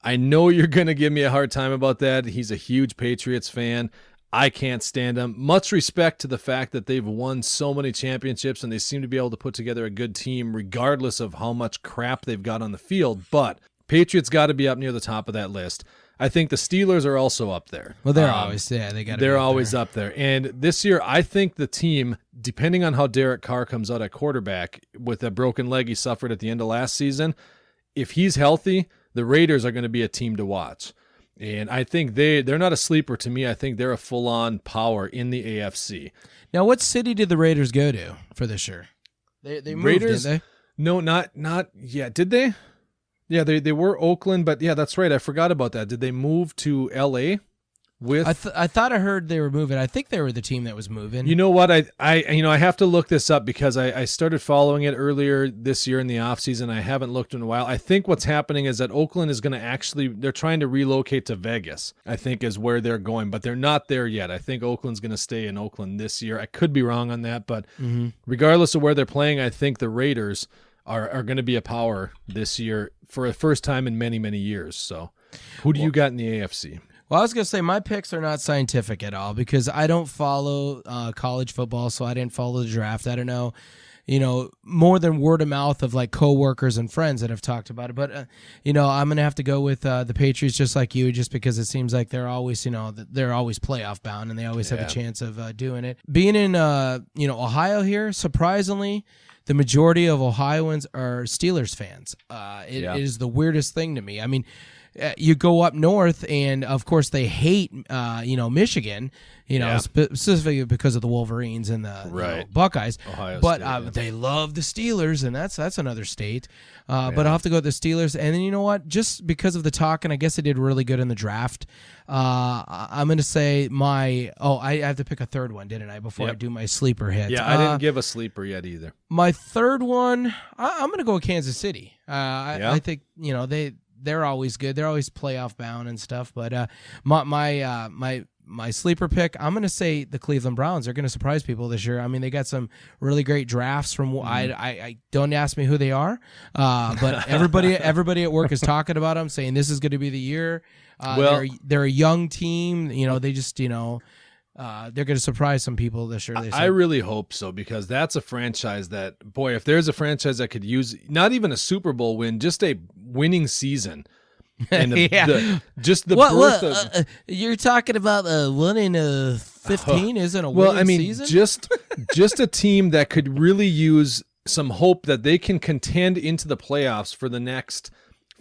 I know you're gonna give me a hard time about that. He's a huge Patriots fan. I can't stand them. Much respect to the fact that they've won so many championships and they seem to be able to put together a good team regardless of how much crap they've got on the field. But Patriots got to be up near the top of that list. I think the Steelers are also up there. well, they're Um, always yeah, they got. they're always up there. And this year, I think the team, depending on how Derek Carr comes out at quarterback with a broken leg he suffered at the end of last season, if he's healthy, the Raiders are going to be a team to watch. And I think they they're not a sleeper to me. I think they're a full on power in the AFC. Now, what city did the Raiders go to for this year? They they moved, Raiders- didn't No, not not yet. Did they? Yeah, they they were Oakland, but yeah, that's right. I forgot about that. Did they move to L.A. with? I th- I thought I heard they were moving. I think they were the team that was moving. You know what? I, I you know I have to look this up because I, I started following it earlier this year in the offseason. I haven't looked in a while. I think what's happening is that Oakland is going to actually they're trying to relocate to Vegas. I think is where they're going, but they're not there yet. I think Oakland's going to stay in Oakland this year. I could be wrong on that, but mm-hmm. regardless of where they're playing, I think the Raiders are are going to be a power this year for the first time in many many years. So, who do you got in the AFC? Well, I was gonna say my picks are not scientific at all because I don't follow uh, college football, so I didn't follow the draft. I don't know, you know, more than word of mouth of like coworkers and friends that have talked about it. But uh, you know, I'm gonna have to go with uh, the Patriots, just like you, just because it seems like they're always, you know, they're always playoff bound and they always have Yeah. a chance of uh, doing it. Being in, uh, you know, Ohio here, surprisingly. The majority of Ohioans are Steelers fans. Uh, it, Yeah. it is the weirdest thing to me. I mean, you go up north, and of course they hate, uh, you know, Michigan, you know, Yeah. spe- specifically because of the Wolverines and the you know, Buckeyes. Ohio but State, uh, yeah. they love the Steelers, and that's that's another state. Uh, But I'll have to go with the Steelers, and then you know what? Just because of the talk, and I guess they did really good in the draft. Uh, I- I'm going to say my. Oh, I have to pick a third one, didn't I? Before I do my sleeper hit. Yeah, I Uh, didn't give a sleeper yet either. my third one, I, I'm going to go with Kansas City. Uh, I, Yeah? I think you know they they're always good. They're always playoff bound and stuff. But uh, my my uh, my my sleeper pick, I'm going to say the Cleveland Browns. They're going to surprise people this year. I mean, they got some really great drafts from. Mm-hmm. I, I I don't ask me who they are, uh, but everybody everybody at work is talking about them, saying this is going to be the year. Uh, Well- they're, they're a young team. You know, they just you know. Uh, they're going to surprise some people this year. They I really hope so because that's a franchise that, boy, if there's a franchise that could use not even a Super Bowl win, just a winning season, and the, Yeah. the- just the what, birth what, of. uh, uh, you're talking about uh, one in uh, 15 isn't a well, winning I mean, season? just just a team that could really use some hope that they can contend into the playoffs for the next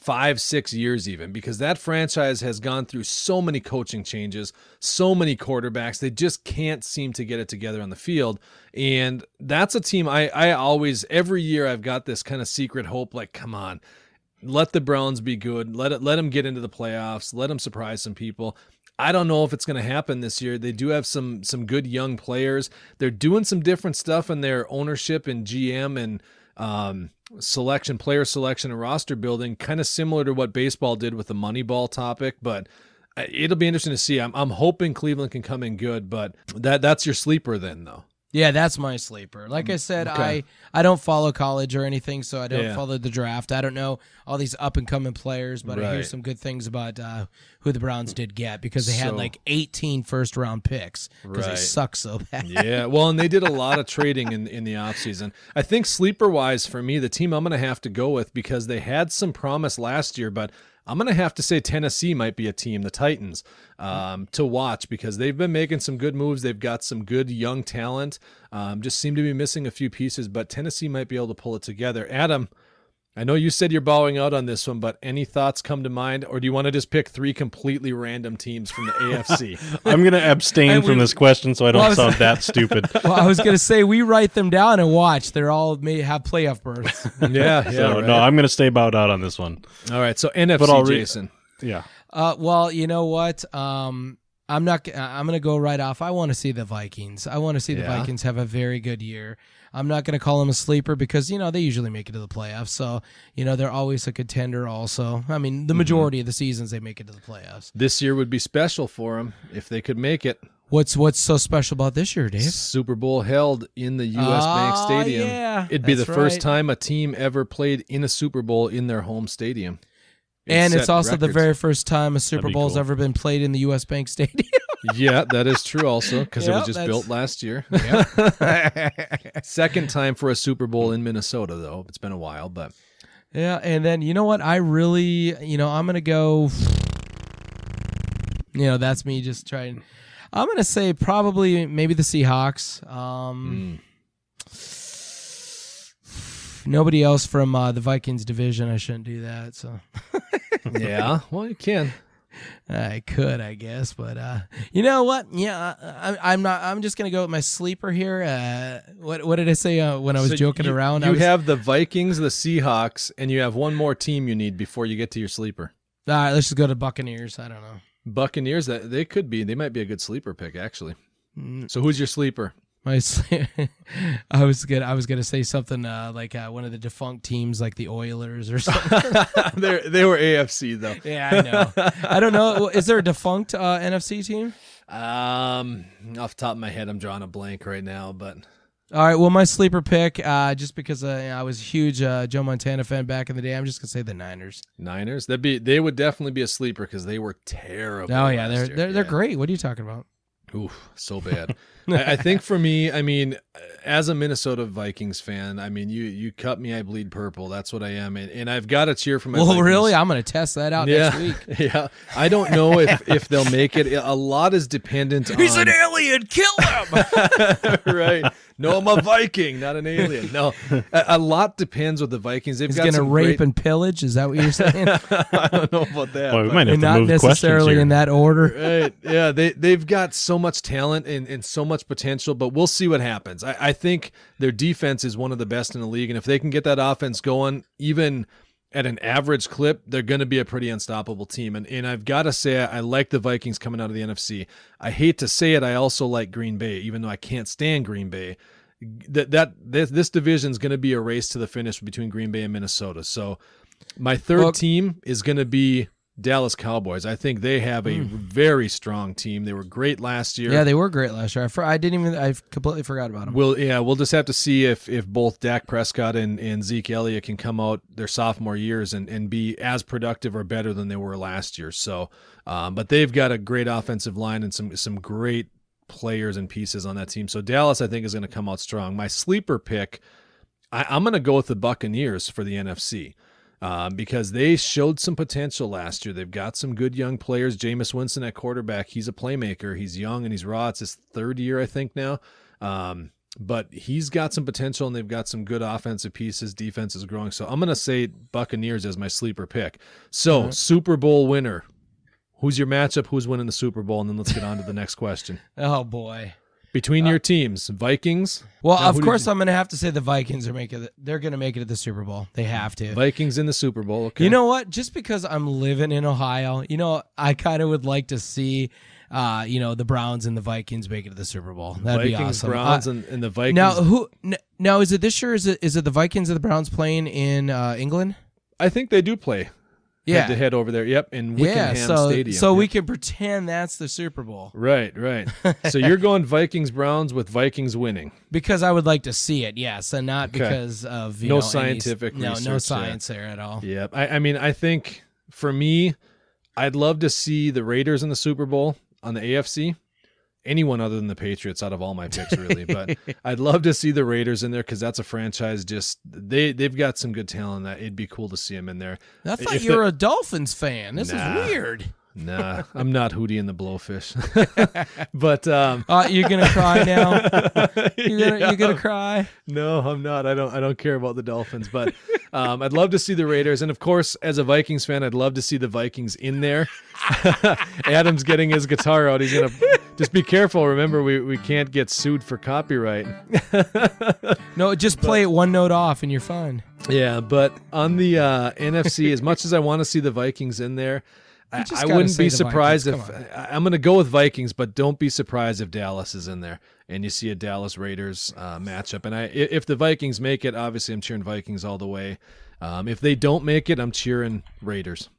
five, six years, even because that franchise has gone through so many coaching changes, so many quarterbacks. They just can't seem to get it together on the field. And that's a team I, I always, every year, I've got this kind of secret hope like, come on, let the Browns be good. Let it let them get into the playoffs. Let them surprise some people. I don't know if it's going to happen this year. They do have some some good young players. They're doing some different stuff in their ownership and GM and um, selection, player selection, and roster building, kind of similar to what baseball did with the Moneyball topic. But uh, it'll be interesting to see. I'm I'm hoping Cleveland can come in good, but that that's your sleeper then, though. Yeah, that's my sleeper. Like I said, Okay. I I don't follow college or anything, so I don't Yeah. follow the draft. I don't know all these up and coming players, but I hear some good things about uh, who the Browns did get because they had like 18 first round picks because they Right. suck so bad. yeah, well, and they did a lot of trading in in the offseason. I think sleeper wise for me, the team I'm going to have to go with because they had some promise last year, but I'm going to have to say Tennessee might be a team, the Titans, um, to watch because they've been making some good moves. They've got some good young talent. Um, just seem to be missing a few pieces, but Tennessee might be able to pull it together. Adam, I know you said you're bowing out on this one, but any thoughts come to mind, or do you want to just pick three completely random teams from the AFC? I'm going to abstain And we- from this question so I don't Well, I was- sound that stupid. well, I was gonna say we write them down and watch. They're all may have playoff berths. yeah, yeah. so, right. no, I'm going to stay bowed out on this one. All right, so NFC, But I'll re- Jason. Yeah. Uh, well, you know what? Um, I'm not. I'm gonna go right off. I want to see the Vikings. I want to see the Yeah. Vikings have a very good year. I'm not gonna call them a sleeper because you know they usually make it to the playoffs. So you know they're always a contender. Also, I mean Mm-hmm. the majority of the seasons they make it to the playoffs. This year would be special for them if they could make it. What's What's so special about this year, Dave? Super Bowl held in the U.S. Bank Ah, Stadium. yeah, It'd be the first right. time a team ever played in a Super Bowl in their home stadium. And it's also the very first time a Super Bowl's cool. ever been played in the U.S. Bank Stadium. yeah, that is true also because it was just that's- built last year. Second time for a Super Bowl in Minnesota though. It's been a while, but Yeah, and then you know what? I really, you know, I'm gonna go. You know, that's me just trying. I'm gonna say probably maybe the Seahawks. Um, Nobody else from uh, the Vikings division. I shouldn't do that. So yeah, well you can. I could, I guess, but uh, you know what? Yeah, I, I'm not. I'm just gonna go with my sleeper here. Uh, what What did I say uh, when I was So joking you, around? You was- have the Vikings, the Seahawks, and you have one more team you need before you get to your sleeper. All right, let's just go to Buccaneers. I don't know. Buccaneers, that they could be. They might be a good sleeper pick, actually. Mm. So who's your sleeper? My, sl- I was gonna, I was gonna say something uh, like uh, one of the defunct teams, like the Oilers or something. they they were AFC though. yeah, I know. I don't know. Is there a defunct uh, NFC team? Um, off the top of my head, I'm drawing a blank right now, but All right. Well, my sleeper pick, uh, just because uh, I was a huge uh, Joe Montana fan back in the day, I'm just gonna say the Niners. Niners. That'd be they would definitely be a sleeper because they were terrible. Oh yeah, last they're year. they're, they're great. What are you talking about? Oof, so bad. I, I think for me, I mean, as a Minnesota Vikings fan, I mean, you you cut me, I bleed purple. That's what I am, and, and I've got to cheer for my. Well, Vikings. really, I'm gonna test that out yeah, next week. yeah. I don't know if if they'll make it. A lot is dependent on. He's an alien. Kill him. right. No, I'm a Viking, not an alien. No, a, a lot depends with the Vikings. They've He's gonna rape great- and pillage. Is that what you're saying? I don't know about that. Boy, we might have to not move questions necessarily in that order. right. Yeah, they they've got so much talent and, and so much potential, but we'll see what happens. I, I think their defense is one of the best in the league, and if they can get that offense going, even at an average clip, they're going to be a pretty unstoppable team. And and I've got to say, I, I like the Vikings coming out of the NFC. I hate to say it, I also like Green Bay, even though I can't stand Green Bay. That that this, this division is going to be a race to the finish between Green Bay and Minnesota. So my third Well- team is going to be Dallas Cowboys. I think they have a very strong team. They were great last year. Yeah, they were great last year. I, for, I didn't even. I completely forgot about them. We'll yeah, we'll just have to see if if both Dak Prescott and, and Zeke Elliott can come out their sophomore years and, and be as productive or better than they were last year. So, um, but they've got a great offensive line and some some great players and pieces on that team. So Dallas, I think, is going to come out strong. My sleeper pick, I, I'm going to go with the Buccaneers for the NFC. Um, because they showed some potential last year. They've got some good young players. Jameis Winston at quarterback. He's a playmaker. He's young and he's raw. It's his third year, I think, now. Um, but he's got some potential and they've got some good offensive pieces. Defense is growing. So I'm going to say Buccaneers as my sleeper pick. So, Super Bowl winner. Who's your matchup? Who's winning the Super Bowl? And then let's get on to the next question. oh boy. Between your teams, Vikings. Well, Now, of who did course, you- I'm going to have to say the Vikings are making. it. They're going to make it at the Super Bowl. They have to. Vikings in the Super Bowl. Okay. You know what? Just because I'm living in Ohio, you know, I kind of would like to see, uh, you know, the Browns and the Vikings make it to the Super Bowl. That'd be awesome. Browns, Uh, and, and the Vikings. now, who? n- Now, is it this year? Is it is it the Vikings or the Browns playing in uh, England? I think they do play Yeah, head to head over there. Yep, in yeah. Twickenham So Stadium. so we can pretend that's the Super Bowl Right, right. so you're going Vikings Browns with Vikings winning. because I would like to see it. Yes, and not Okay. because of No know, any- scientific no research no there. science there at all. Yep. I, I mean, I think for me, I'd love to see the Raiders in the Super Bowl on the AFC. Anyone other than the Patriots out of all my picks, really. But I'd love to see the Raiders in there because that's a franchise. Just they they've got some good talent. That it'd be cool to see them in there. I thought If you were a Dolphins fan. This Nah. is weird. Nah, I'm not Hootie and the Blowfish. but um, Uh, you're gonna cry now. You're gonna you're gonna cry. No, I'm not. I don't. I don't care about the Dolphins, but um, I'd love to see the Raiders, and of course, as a Vikings fan, I'd love to see the Vikings in there. Adam's getting his guitar out. He's gonna just be careful. Remember, we, we can't get sued for copyright. No, just play it one note off and you're fine. Yeah, but on the uh, NFC, as much as I want to see the Vikings in there, I, I wouldn't be surprised Vikings, if I, I'm going to go with Vikings, but don't be surprised if Dallas is in there and you see a Dallas Raiders uh, matchup. And I, if the Vikings make it, obviously I'm cheering Vikings all the way. Um, if they don't make it, I'm cheering Raiders.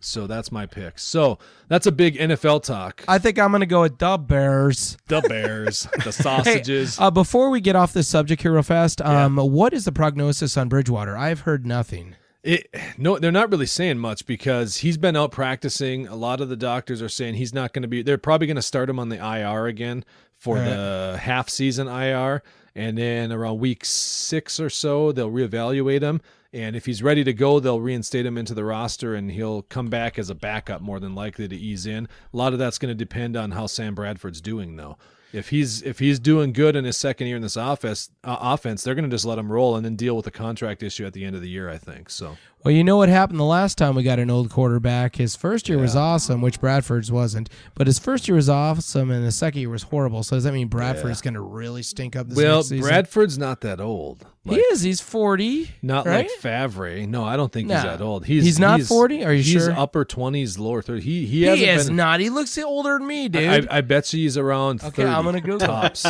So that's my pick. So that's a big NFL talk. I think I'm gonna go with the Bears. the Bears, the Hey, sausages. uh, before we get off this subject here real fast, um, what is the prognosis on Bridgewater? I've heard nothing. It, no, they're not really saying much because he's been out practicing. A lot of the doctors are saying he's not going to be. They're probably going to start him on the IR again for the half season IR, and then around week six or so they'll reevaluate him. And if he's ready to go, they'll reinstate him into the roster, and he'll come back as a backup more than likely to ease in. A lot of that's going to depend on how Sam Bradford's doing, though. If he's if he's doing good in his second year in this office uh, offense, they're going to just let him roll and then deal with the contract issue at the end of the year. I think so. Well, you know what happened the last time we got an old quarterback? His first year was awesome, which Bradford's wasn't. But his first year was awesome, and the second year was horrible. So does that mean Bradford's going to really stink up this Well? Bradford's not that old. he is. He's forty. Not right? like Favre. No, I don't think he's that old. He's He's not 40? Are you he's sure? upper twenties, lower thirties. He he He is been. not. He looks older than me, dude. I, I bet you he's around Okay, 30 I'm gonna Google it. tops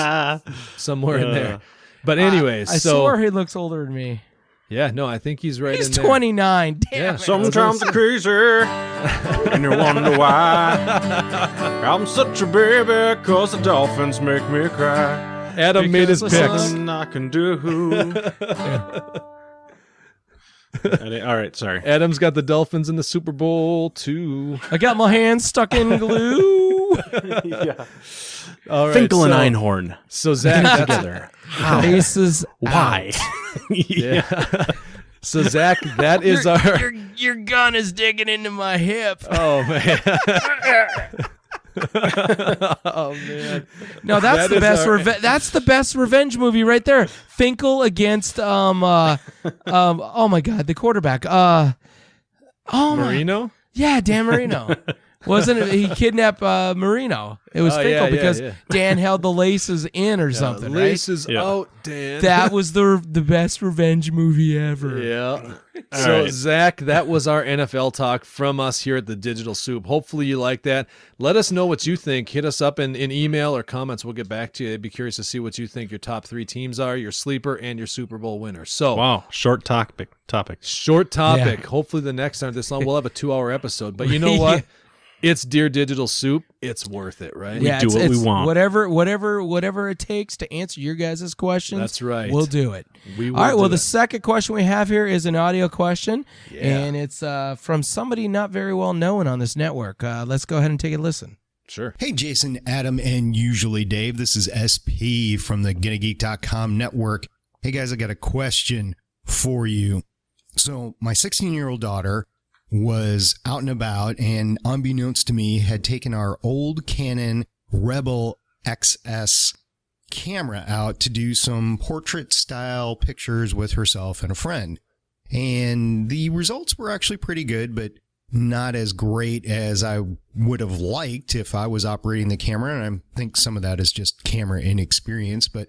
somewhere in there. But anyways, I so swear he looks older than me. yeah, no, I think he's right. He's in there. 29. Damn Yeah, it. Sometimes I'm crazy, and you wonder why. I'm such a baby, cause the dolphins make me cry. Adam made his Because the picks. sun- Nothing I can do. Any- All right, sorry. Adam's got the Dolphins in the Super Bowl too. I got my hands stuck in glue. All right, Finkel and Einhorn So Zach, that's, together. Faces Why? yeah. so Zach, that is our. Your, your gun is digging into my hip. Oh man. oh man. No, that's That the best. our- Reve- that's the best revenge movie right there. Finkel against um uh um oh my god the quarterback uh oh my Marino. yeah Dan Marino Wasn't it? He kidnapped uh, Marino. It was Oh, Finkel yeah, yeah, because yeah. Dan held the laces in or something, right? Laces Yeah. out, Dan. That was the the best revenge movie ever. Yeah. All so, right. Zach, that was our NFL talk from us here at the Digital Soup. Hopefully, you like that. Let us know what you think. Hit us up in, in email or comments. We'll get back to you. I'd be curious to see what you think your top three teams are, your sleeper, and your Super Bowl winner. So, Wow, short topic. Topic. short topic. Hopefully, the next time this long, we'll have a two hour episode. But you know what? It's Dear Digital Soup. It's worth it, right? yeah, do it's, what we want. Whatever, whatever, whatever it takes to answer your guys' questions. That's right. We'll do it. We will All right. Well, do the second question we have here is an audio question, Yeah. and it's uh, from somebody not very well known on this network. Uh, let's go ahead and take a listen. Sure. Hey, Jason, Adam, and usually Dave. This is SP from the GonnaGeek.com network. Hey, guys, I got a question for you. So, my 16 year old daughter was out and about, and unbeknownst to me, had taken our old Canon Rebel XS camera out to do some portrait style pictures with herself and a friend. And the results were actually pretty good, but not as great as I would have liked if I was operating the camera. And I think some of that is just camera inexperience, but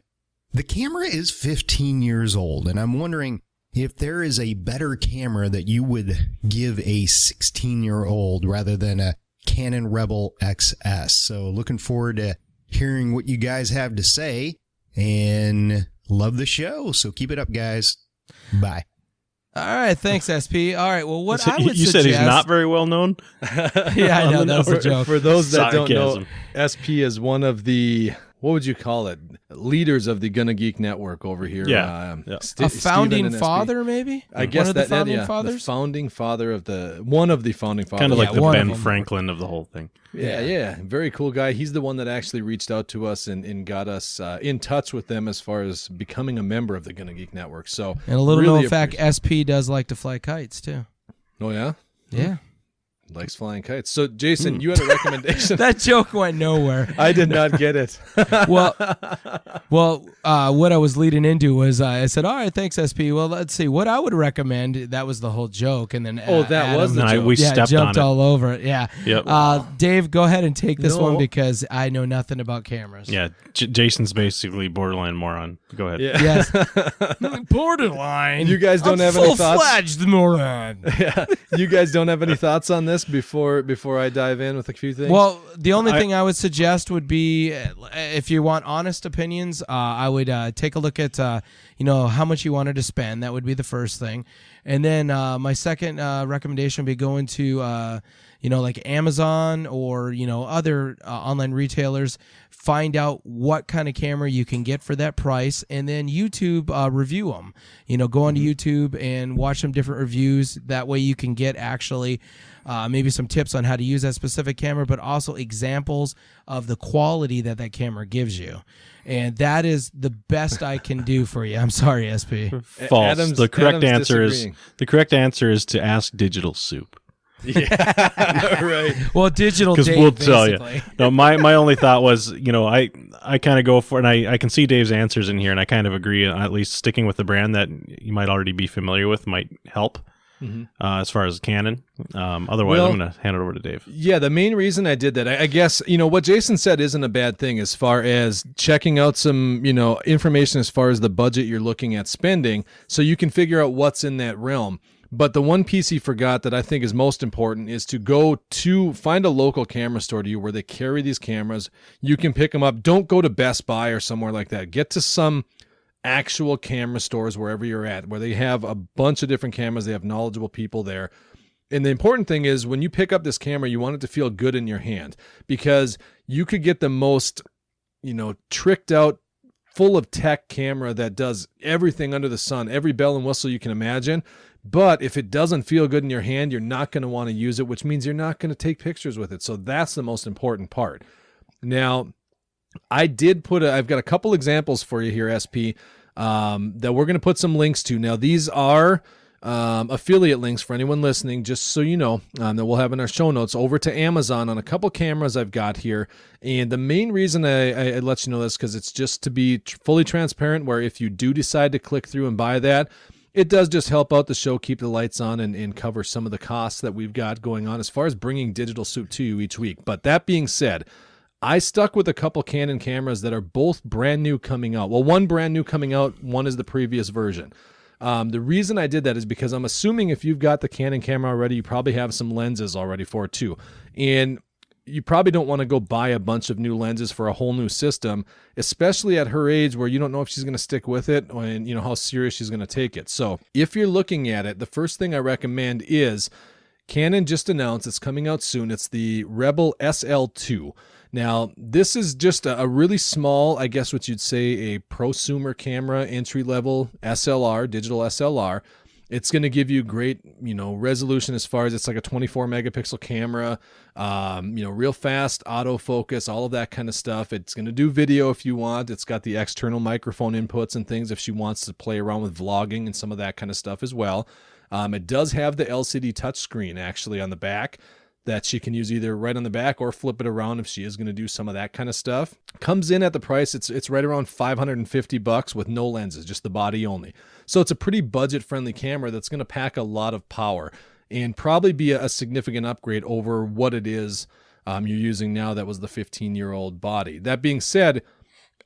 the camera is 15 years old. And I'm wondering if there is a better camera that you would give a 16 year old rather than a Canon Rebel XS. So looking forward to hearing what you guys have to say and love the show. So keep it up, guys. Bye. All right. Thanks, SP. All right. Well, what I you would you said he's not very well known. Yeah, I know on the that was a joke. For those that don't know, SP is one of the what would you call it? Leaders of the Gonna Geek Network over here. Yeah, Um, yeah. Sti- a founding father, maybe. I guess one of the that, that- yeah, fathers. the founding father of the one of the founding fathers. Kind of Yeah, like the one of Ben. Franklin of the whole thing. yeah, yeah, very cool guy. He's the one that actually reached out to us and, and got us uh, in touch with them as far as becoming a member of the Gonna Geek Network. So, and a little really known fact, SP does like to fly kites too. oh yeah, Yeah. Likes flying kites. So, Jason, you had a recommendation. that joke went nowhere. I did not get it. well, well, uh, what I was leading into was uh, I said, "All right, thanks, SP." Well, let's see what I would recommend. That was the whole joke, and then Oh, that was the No, I- joke. we yeah, stepped jumped on it. all over it. Yeah. Yep. Uh, Dave, go ahead and take this No. one because I know nothing about cameras. Yeah, J- Jason's basically borderline moron. Go ahead. Yeah. Yes. Borderline. You guys don't I'm have any thoughts? Full-fledged moron. yeah. You guys don't have any thoughts on this before before I dive in with a few things? Well, the only I- thing I would suggest would be, if you want honest opinions, uh, I would uh, take a look at, uh, you know, how much you wanted to spend. That would be the first thing, and then uh, my second uh, recommendation would be going to, uh, you know, like Amazon or you know other uh, online retailers. Find out what kind of camera you can get for that price, and then YouTube uh, review them. You know, go onto YouTube and watch some different reviews. That way, you can get actually uh, maybe some tips on how to use that specific camera, but also examples of the quality that that camera gives you. And that is the best I can do for you. I'm sorry, SP. False. Adam's- the correct Adam's answer is the correct answer is to ask Digital Soup yeah, right. Well, digital because we'll tell you. No, my my only thought was, you know, I I kind of go for, and I I can see Dave's answers in here, and I kind of agree. At least sticking with the brand that you might already be familiar with might help. Uh, as far as Canon, um, otherwise Well- I'm going to hand it over to Dave. Yeah, the main reason I did that, I, I guess, you know, what Jason said isn't a bad thing as far as checking out some, you know, information as far as the budget you're looking at spending so you can figure out what's in that realm. But the one piece he forgot that I think is most important is to go to find a local camera store to you where they carry these cameras. You can pick them up. Don't go to Best Buy or somewhere like that. Get to some actual camera stores wherever you're at where they have a bunch of different cameras. They have knowledgeable people there. And the important thing is when you pick up this camera, you want it to feel good in your hand because you could get the most, you know, tricked out, full of tech camera that does everything under the sun, every bell and whistle you can imagine. But if it doesn't feel good in your hand, you're not going to want to use it, which means you're not going to take pictures with it. So that's the most important part. Now, I did put a, I've got a couple examples for you here, SP, um, that we're going to put some links to. Now, these are um, affiliate links for anyone listening, just so you know, um, that we'll have in our show notes over to Amazon on a couple cameras I've got here. And the main reason I, I, I let you know this because it's just to be tr- fully transparent, where if you do decide to click through and buy that, it does just help out the show, keep the lights on, and, and cover some of the costs that we've got going on as far as bringing Digital Soup to you each week. But that being said, I stuck with a couple Canon cameras that are both brand new coming out. Well, one brand new coming out, one is the previous version. Um, the reason I did that is because I'm assuming if you've got the Canon camera already, you probably have some lenses already for it too. And you probably don't want to go buy a bunch of new lenses for a whole new system, especially at her age where you don't know if she's going to stick with it and you know how serious she's going to take it. So, if you're looking at it, the first thing I recommend is Canon just announced it's coming out soon. It's the Rebel SL2. Now, this is just a, really small, I guess what you'd say, a prosumer camera, entry level SLR, digital SLR. It's going to give you great, you know, resolution as far as it's like a 24 megapixel camera, um, you know, real fast autofocus, all of that kind of stuff. It's going to do video if you want. It's got the external microphone inputs and things if she wants to play around with vlogging and some of that kind of stuff as well. Um, it does have the LCD touchscreen actually on the back that she can use either right on the back or flip it around if she is going to do some of that kind of stuff. Comes in at the price it's it's right around 550 bucks with no lenses, just the body only. So it's a pretty budget friendly camera that's going to pack a lot of power and probably be a, a significant upgrade over what it is um, you're using now that was the 15 year old body. That being said,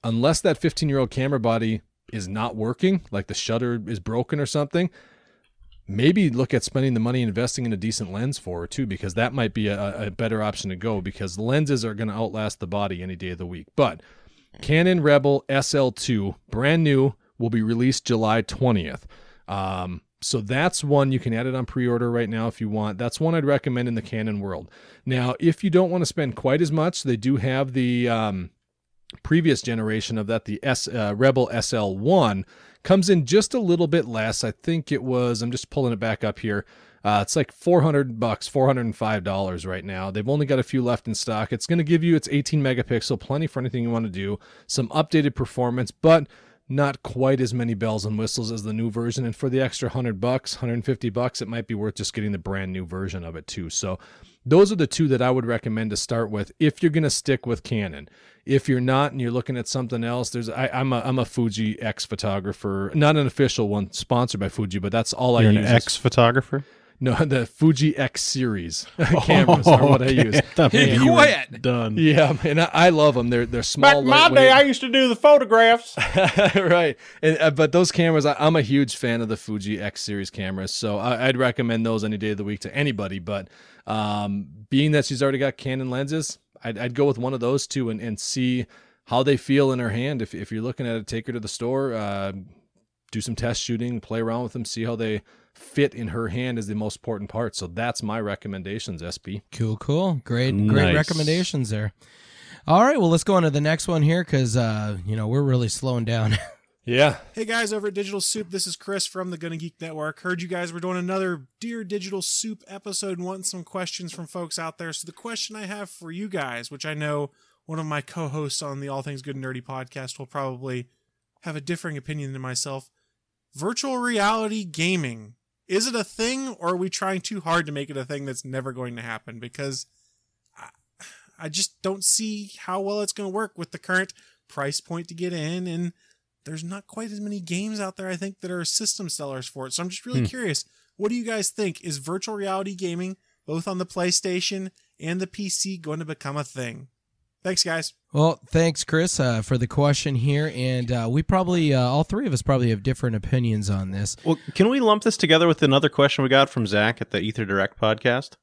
unless that 15 year old camera body is not working, like the shutter is broken or something, maybe look at spending the money investing in a decent lens for too, because that might be a, a better option to go because lenses are going to outlast the body any day of the week. But Canon Rebel SL2, brand new, will be released July 20th. Um, so that's one you can add it on pre-order right now if you want. That's one I'd recommend in the Canon world. Now, if you don't want to spend quite as much, they do have the um, previous generation of that, the S uh, Rebel SL1 comes in just a little bit less. I think it was. I'm just pulling it back up here. Uh, it's like 400 bucks, 405 dollars right now. They've only got a few left in stock. It's going to give you its 18 megapixel, plenty for anything you want to do. Some updated performance, but not quite as many bells and whistles as the new version. And for the extra 100 bucks, 150 bucks, it might be worth just getting the brand new version of it too. So those are the two that I would recommend to start with if you're going to stick with Canon. If you're not and you're looking at something else, there's I, am a I'm a Fuji X photographer, not an official one sponsored by Fuji, but that's all. You're I an use. ex photographer. No, the Fuji X series cameras are what I use. Hey, quiet. done. Yeah, and I, I love them. They're they're small. Back in my day. I used to do the photographs. right. And, uh, but those cameras, I, I'm a huge fan of the Fuji X series cameras, so I, I'd recommend those any day of the week to anybody. But um, being that she's already got Canon lenses, I'd, I'd go with one of those two and, and see how they feel in her hand. If, if you're looking at it, take her to the store, uh, do some test shooting, play around with them, see how they fit in her hand is the most important part. So that's my recommendations, SP. Cool, cool. Great, great recommendations there. All right, well, let's go on to the next one here because, uh, you know, we're really slowing down. Yeah. Hey guys over at Digital Soup, this is Chris from the Gonna Geek Network. Heard you guys were doing another Dear Digital Soup episode and wanting some questions from folks out there. So the question I have for you guys, which I know one of my co-hosts on the All Things Good and Nerdy podcast will probably have a differing opinion than myself. Virtual reality gaming. Is it a thing or are we trying too hard to make it a thing that's never going to happen? Because I, I just don't see how well it's going to work with the current price point to get in and there's not quite as many games out there, I think, that are system sellers for it. So I'm just really hmm. curious. What do you guys think? Is virtual reality gaming, both on the PlayStation and the PC, going to become a thing? Thanks, guys. well, thanks, Chris, uh, for the question here. And uh, we probably, uh, all three of us probably have different opinions on this. Well, can we lump this together with another question we got from Zach at the Ether Direct podcast?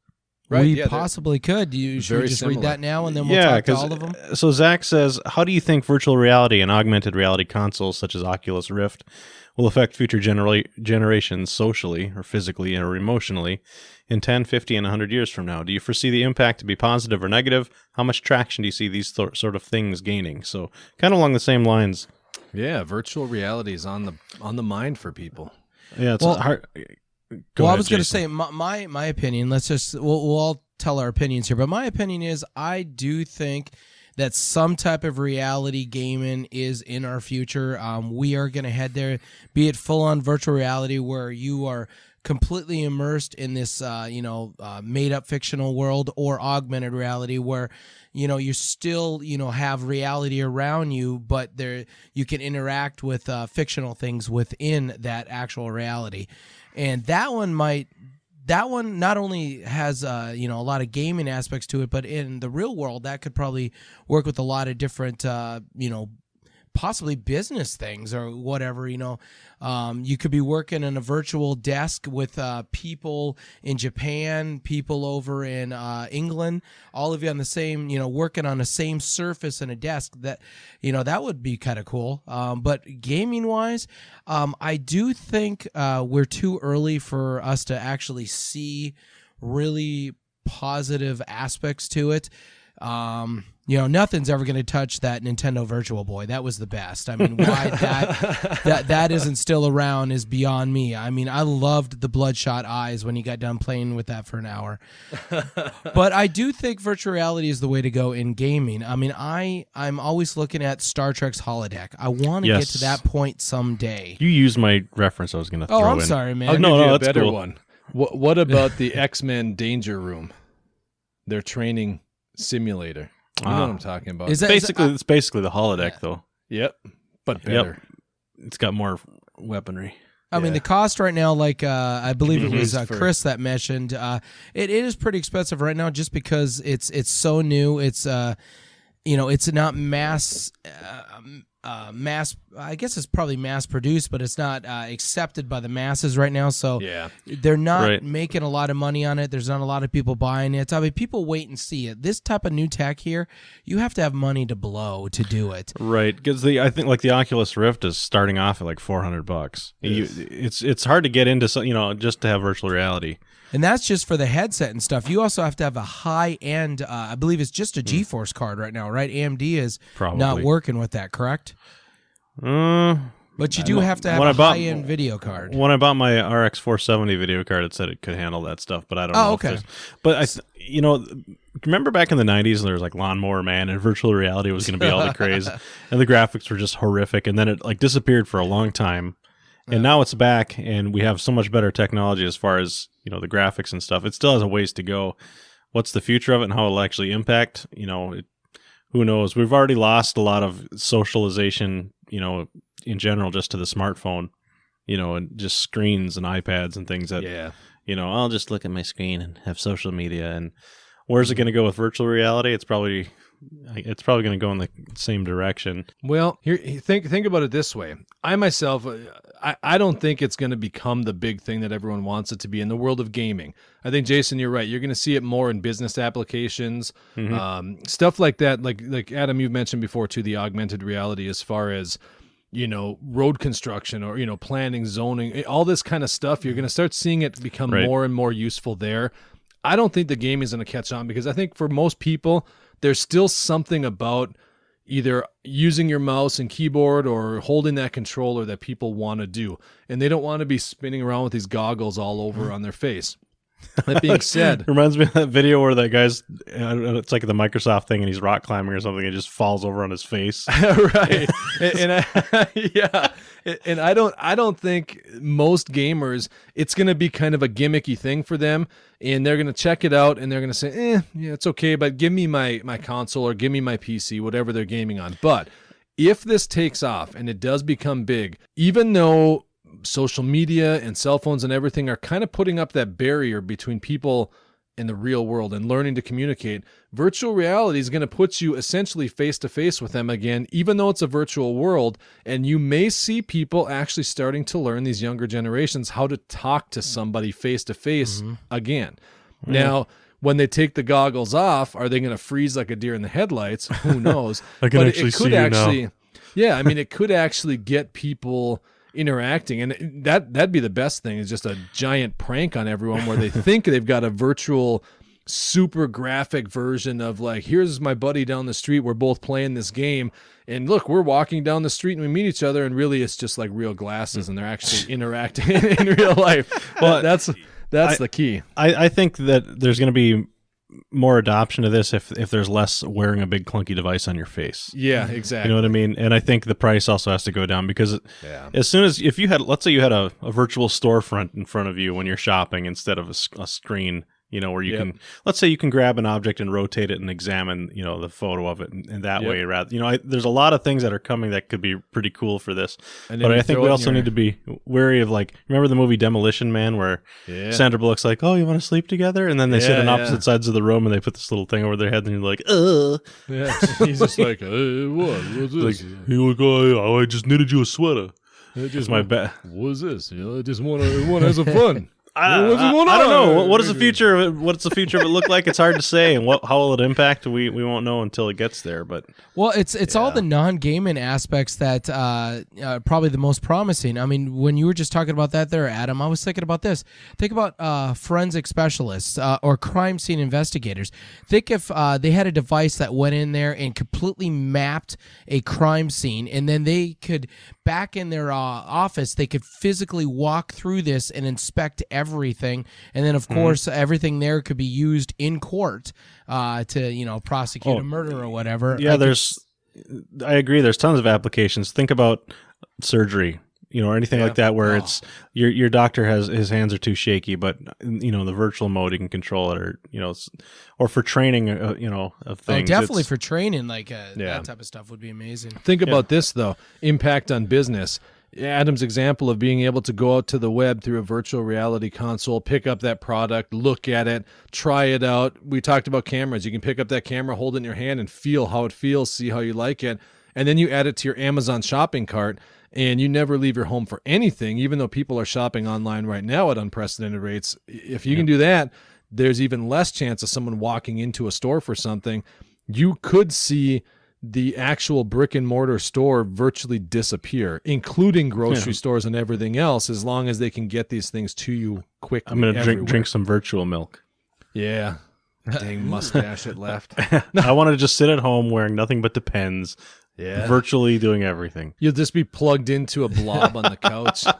Right, we yeah, possibly could. You, should we just similar. read that now and then we'll yeah, talk to all of them? uh, so Zach says, how do you think virtual reality and augmented reality consoles such as Oculus Rift will affect future genera- generations socially or physically or emotionally in 10, 50, and 100 years from now? Do you foresee the impact to be positive or negative? How much traction do you see these th- sort of things gaining? So, kind of along the same lines. Yeah, virtual reality is on the on the mind for people. Yeah, it's Well- hard. Uh, go well, I was going to say my, my my opinion. Let's just we'll, we'll all tell our opinions here, but my opinion is I do think that some type of reality gaming is in our future. Um, we are going to head there, be it full on virtual reality where you are completely immersed in this, uh, you know, uh, made up fictional world or augmented reality where, you know, you still, you know, have reality around you, but there you can interact with uh, fictional things within that actual reality. And that one might that one not only has uh, you know a lot of gaming aspects to it, but in the real world that could probably work with a lot of different uh, you know possibly business things or whatever you know. Um, you could be working in a virtual desk with uh, people in japan people over in uh, england all of you on the same you know working on the same surface and a desk that you know that would be kind of cool. Um, but gaming wise um, i do think uh, we're too early for us to actually see really positive aspects to it. Um, you know, nothing's ever going to touch that Nintendo Virtual Boy. That was the best. I mean, why that that that isn't still around is beyond me. I mean, I loved the bloodshot eyes when you got done playing with that for an hour. but I do think virtual reality is the way to go in gaming. I mean, I I'm always looking at Star Trek's holodeck. I want to Yes. get to that point someday. You used my reference I was going to oh, throw Oh, I'm in. sorry, man. I'll oh, no, no, you a that's better cool. one. What What about the X Men Danger Room? Their training simulator. You know Ah. what I'm talking about. Is that basically, Is it's basically the holodeck, though. yep, but better. It's got more weaponry. I mean, Yeah. the cost right now, like uh, I believe it was uh, for- Chris that mentioned, uh, it, it is pretty expensive right now, just because it's it's so new. It's uh, you know, it's not mass, uh, uh, mass. I guess it's probably mass produced, but it's not uh, accepted by the masses right now. So Yeah. they're not Right. making a lot of money on it. There's not a lot of people buying it. I mean, people wait and see it. This type of new tech here, you have to have money to blow to do it. Right, because the I think like the Oculus Rift is starting off at like four hundred bucks. You, it's it's hard to get into some, you know just to have virtual reality. And that's just for the headset and stuff. You also have to have a high end, uh, I believe it's just a GeForce card right now, right? AMD is not working with that, correct? Uh, But you do have to have a bought- high end video card. when I bought my RX 470 video card, it said it could handle that stuff, but I don't Oh, know. okay. But I, th- you know, remember back in the 90s, there was like Lawnmower Man, and virtual reality was going to be all the craze, and the graphics were just horrific, and then it like disappeared for a long time, and now it's back, and we have so much better technology as far as you know the graphics and stuff. It still has a ways to go. What's the future of it, and how it'll actually impact? You know, it, who knows? We've already lost a lot of socialization. You know, in general, just to the smartphone you know, and just screens and iPads and things that, Yeah. you know, I'll just look at my screen and have social media. And where's it going to go with virtual reality? It's probably, it's probably going to go in the same direction. Well, here think think about it this way. I myself, uh, I, I don't think it's going to become the big thing that everyone wants it to be in the world of gaming. I think Jason, you're right. You're going to see it more in business applications, um, stuff like that. Like like Adam, you've mentioned before too, the augmented reality as far as you know road construction or you know planning zoning eh, all this kind of stuff you're going to start seeing it become Right. more and more useful there i don't think the game is going to catch on because i think for most people there's still something about either using your mouse and keyboard or holding that controller that people want to do and they don't want to be spinning around with these goggles all over mm-hmm. on their face. That being said Reminds me of that video where that guy's, it's like the Microsoft thing and he's rock climbing or something and just falls over on his face. right. And, and I, yeah and i don't i don't think most gamers it's going to be kind of a gimmicky thing for them and they're going to check it out and they're going to say eh yeah it's okay but give me my my console or give me my pc whatever they're gaming on. But if this takes off and it does become big even though social media and cell phones and everything are kind of putting up that barrier between people in the real world and learning to communicate, virtual reality is going to put you essentially face to face with them again, even though it's a virtual world. And you may see people actually starting to learn these younger generations how to talk to somebody face to face mm-hmm. again. Now, when they take the goggles off, are they going to freeze like a deer in the headlights? Who knows? I can But it- actually it see could now. actually, yeah, I mean, it could actually get people interacting. And that that'd be the best thing is just a giant prank on everyone where they think they've got a virtual super graphic version of like here's my buddy down the street. We're both playing this game. And look we're walking down the street and we meet each other and really it's just like real glasses and they're actually mm. interacting in real life. Well Well, that's that's I- the key. I, I think that there's going to be more adoption of this if if there's less wearing a big clunky device on your face. Yeah, mm-hmm. exactly. You know what I mean? And I think the price also has to go down because Yeah. as soon as if you had let's say you had a, a virtual storefront in front of you when you're shopping instead of a screen, you know, where you Yep. can let's say you can grab an object and rotate it and examine, you know, the photo of it in, in that Yep. way rather. You know, I, there's a lot of things that are coming that could be pretty cool for this. And But I think we also your- need to be wary of like remember the movie Demolition Man where Yeah. Sandra Bullock's like, "Oh, you want to sleep together?" And then they sit Yeah, on opposite yeah. sides of the room and they put this little thing over their head and you're like, "Ugh." Yeah. He's just like, hey, what? What's Like, this? hey, look, oh, oh, I just knitted you a sweater. It's just my bet. What's this? You know, I just want to want to have some fun. I, What's I- going I don't know. What, what is the future of it? What's the future of it look like? It's hard to say, and what how will it impact? We we won't know until it gets there. But Well, it's it's all the non-gaming aspects that uh, uh, probably the most promising. I mean, when you were just talking about that there, Adam, I was thinking about this. Think about uh, forensic specialists uh, or crime scene investigators. Think if uh, they had a device that went in there and completely mapped a crime scene, and then they could back in their uh, office, they could physically walk through this and inspect everything, and then of Mm-hmm. course everything there could be used in court uh, to you know prosecute Oh, a murder or whatever. I yeah, could there's. I agree. There's tons of applications. Think about surgery, you know, or anything like that, where it's your your doctor has his hands are too shaky, but you know, the virtual mode he can control it, or you know, or for training, uh, you know, of Oh, definitely for training, like uh, Yeah. that type of stuff would be amazing. Think about this though impact on business. Adam's example of being able to go out to the web through a virtual reality console, pick up that product, look at it, try it out. We talked about cameras. You can pick up that camera, hold it in your hand, and feel how it feels, see how you like it. And then you add it to your Amazon shopping cart, and you never leave your home for anything, even though people are shopping online right now at unprecedented rates. If you can do that, there's even less chance of someone walking into a store for something. You could see the actual brick and mortar store virtually disappear, including grocery stores and everything else, as long as they can get these things to you quickly. I'm gonna drink drink some virtual milk. Yeah. Dang mustache it left. I want to just sit at home wearing nothing but Depends, Yeah. virtually doing everything. You'll just be plugged into a blob on the couch.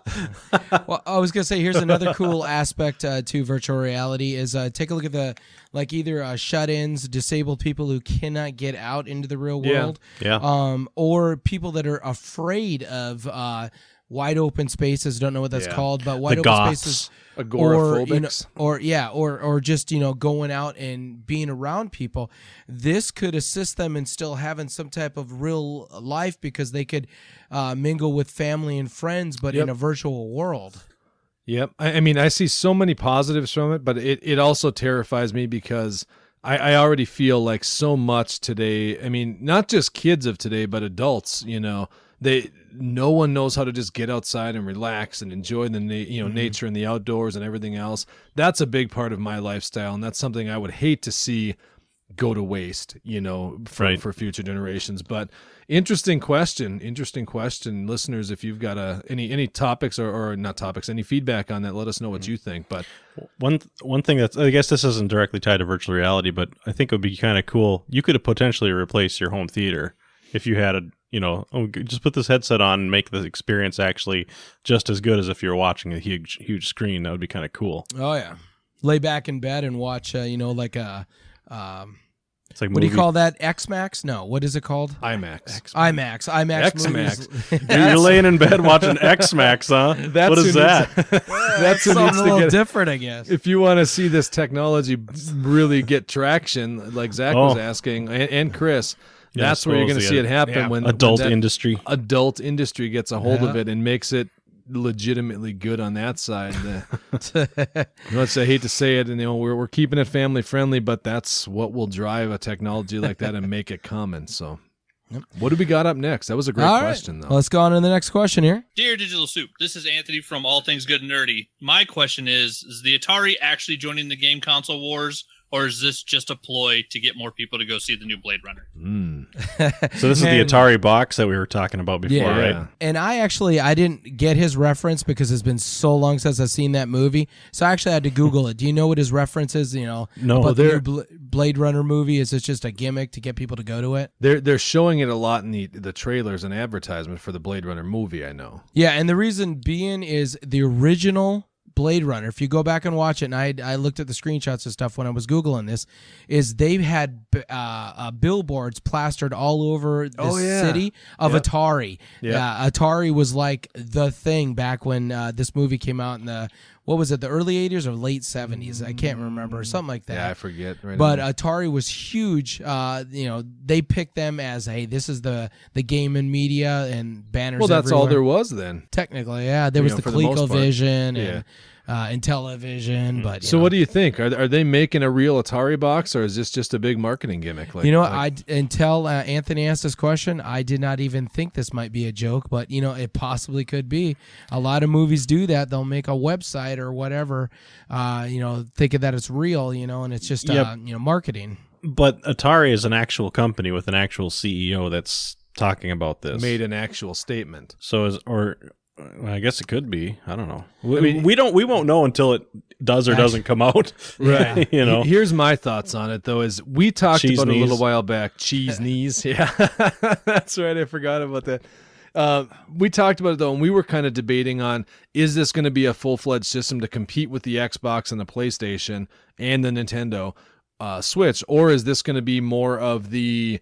Well, I was gonna say here's another cool aspect uh, to virtual reality is uh, take a look at the like either uh, shut-ins, disabled people who cannot get out into the real Yeah. world, Yeah. um, or people that are afraid of uh, wide open spaces. Don't know what that's Yeah. called, but wide open goths. spaces. Or, you know, Agoraphobics. or yeah, or or just you know going out and being around people. This could assist them in still having some type of real life because they could uh, mingle with family and friends, but in a virtual world. Yep. I, I mean, I see so many positives from it, but it, it also terrifies me because I, I already feel like so much today. I mean, not just kids of today, but adults, you know, they no one knows how to just get outside and relax and enjoy the na- you know mm-hmm. nature and the outdoors and everything else. That's a big part of my lifestyle, and that's something I would hate to see go to waste, you know, for, Right. for future generations. But interesting question, interesting question, listeners. If you've got a any any topics or, or not topics, any feedback on that, let us know what mm-hmm. you think. But One one thing that's I guess this isn't directly tied to virtual reality, but I think it would be kind of cool. You could potentially replace your home theater if you had a you know oh, just put this headset on and make the experience actually just as good as if you're watching a huge huge screen. That would be kind of cool. Oh yeah, lay back in bed and watch. Uh, you know, like a um, It's like what do you call that? X Max? No, what is it called? IMAX. IMAX. IMAX. X-Max. movies. You're, you're laying in bed watching X Max, huh? That's what is that? needs- That's who needs a little get. different, I guess. If you want to see this technology really get traction, like Zach was Oh. asking, and, and Chris, Yeah, that's where you're going to see it happen yeah, when Adult when industry. adult industry gets a hold of it and makes it legitimately good on that side. The- Let's I hate to say it, and you know we're we're keeping it family friendly, but that's what will drive a technology like that and make it common. So, what do we got up next? That was a great All right. question, though. Let's go on to the next question here. Dear Digital Soup, this is Anthony from All Things Good and Nerdy. My question is Is the Atari actually joining the game console wars, or is this just a ploy to get more people to go see the new Blade Runner? Mm. So this is the Atari box that we were talking about before, Yeah. right? Yeah. And I actually I didn't get his reference because it's been so long since I've seen that movie. So I actually had to Google it. Do you know what his reference is? You know, No, about the new Bl- Blade Runner movie. Is it just a gimmick to get people to go to it? They're they're showing it a lot in the the trailers and advertisement for the Blade Runner movie. I know. Yeah, and the reason being is the original Blade Runner. If you go back and watch it, and I I looked at the screenshots and stuff when I was googling this, is they've had uh, uh, billboards plastered all over the Oh, yeah. city of Yep. Atari. Yep. Uh, Atari was like the thing back when uh, this movie came out in the what was it, the early '80s or late '70s? I can't remember, something like that. Yeah, I forget. Right But now. Atari was huge. Uh, you know, they picked them as hey, this is the the game and media and banners. well, that's all there was then. Technically, yeah, there You was know, the for the. ColecoVision Yeah. And uh, and television. But So know. what do you think? Are are they making a real Atari box, or is this just a big marketing gimmick? Like, you know, like- I until uh, Anthony asked this question, I did not even think this might be a joke, but you know, it possibly could be. A lot of movies do that; they'll make a website or whatever, uh, you know, thinking that it's real, you know, and it's just Yep. uh, you know marketing. But Atari is an actual company with an actual CEO that's talking about this. made an actual statement. So is or well, I guess it could be. I don't know. We, I mean- we don't. We won't know until it does or doesn't come out. Right. you know. Here's my thoughts on it though is we talked Cheese about it a little while back. Cheese knees. Yeah. That's right. I forgot about that. Uh, we talked about it though, and we were kind of debating on is this going to be a full fledged system to compete with the Xbox and the PlayStation and the Nintendo uh, Switch, or is this going to be more of the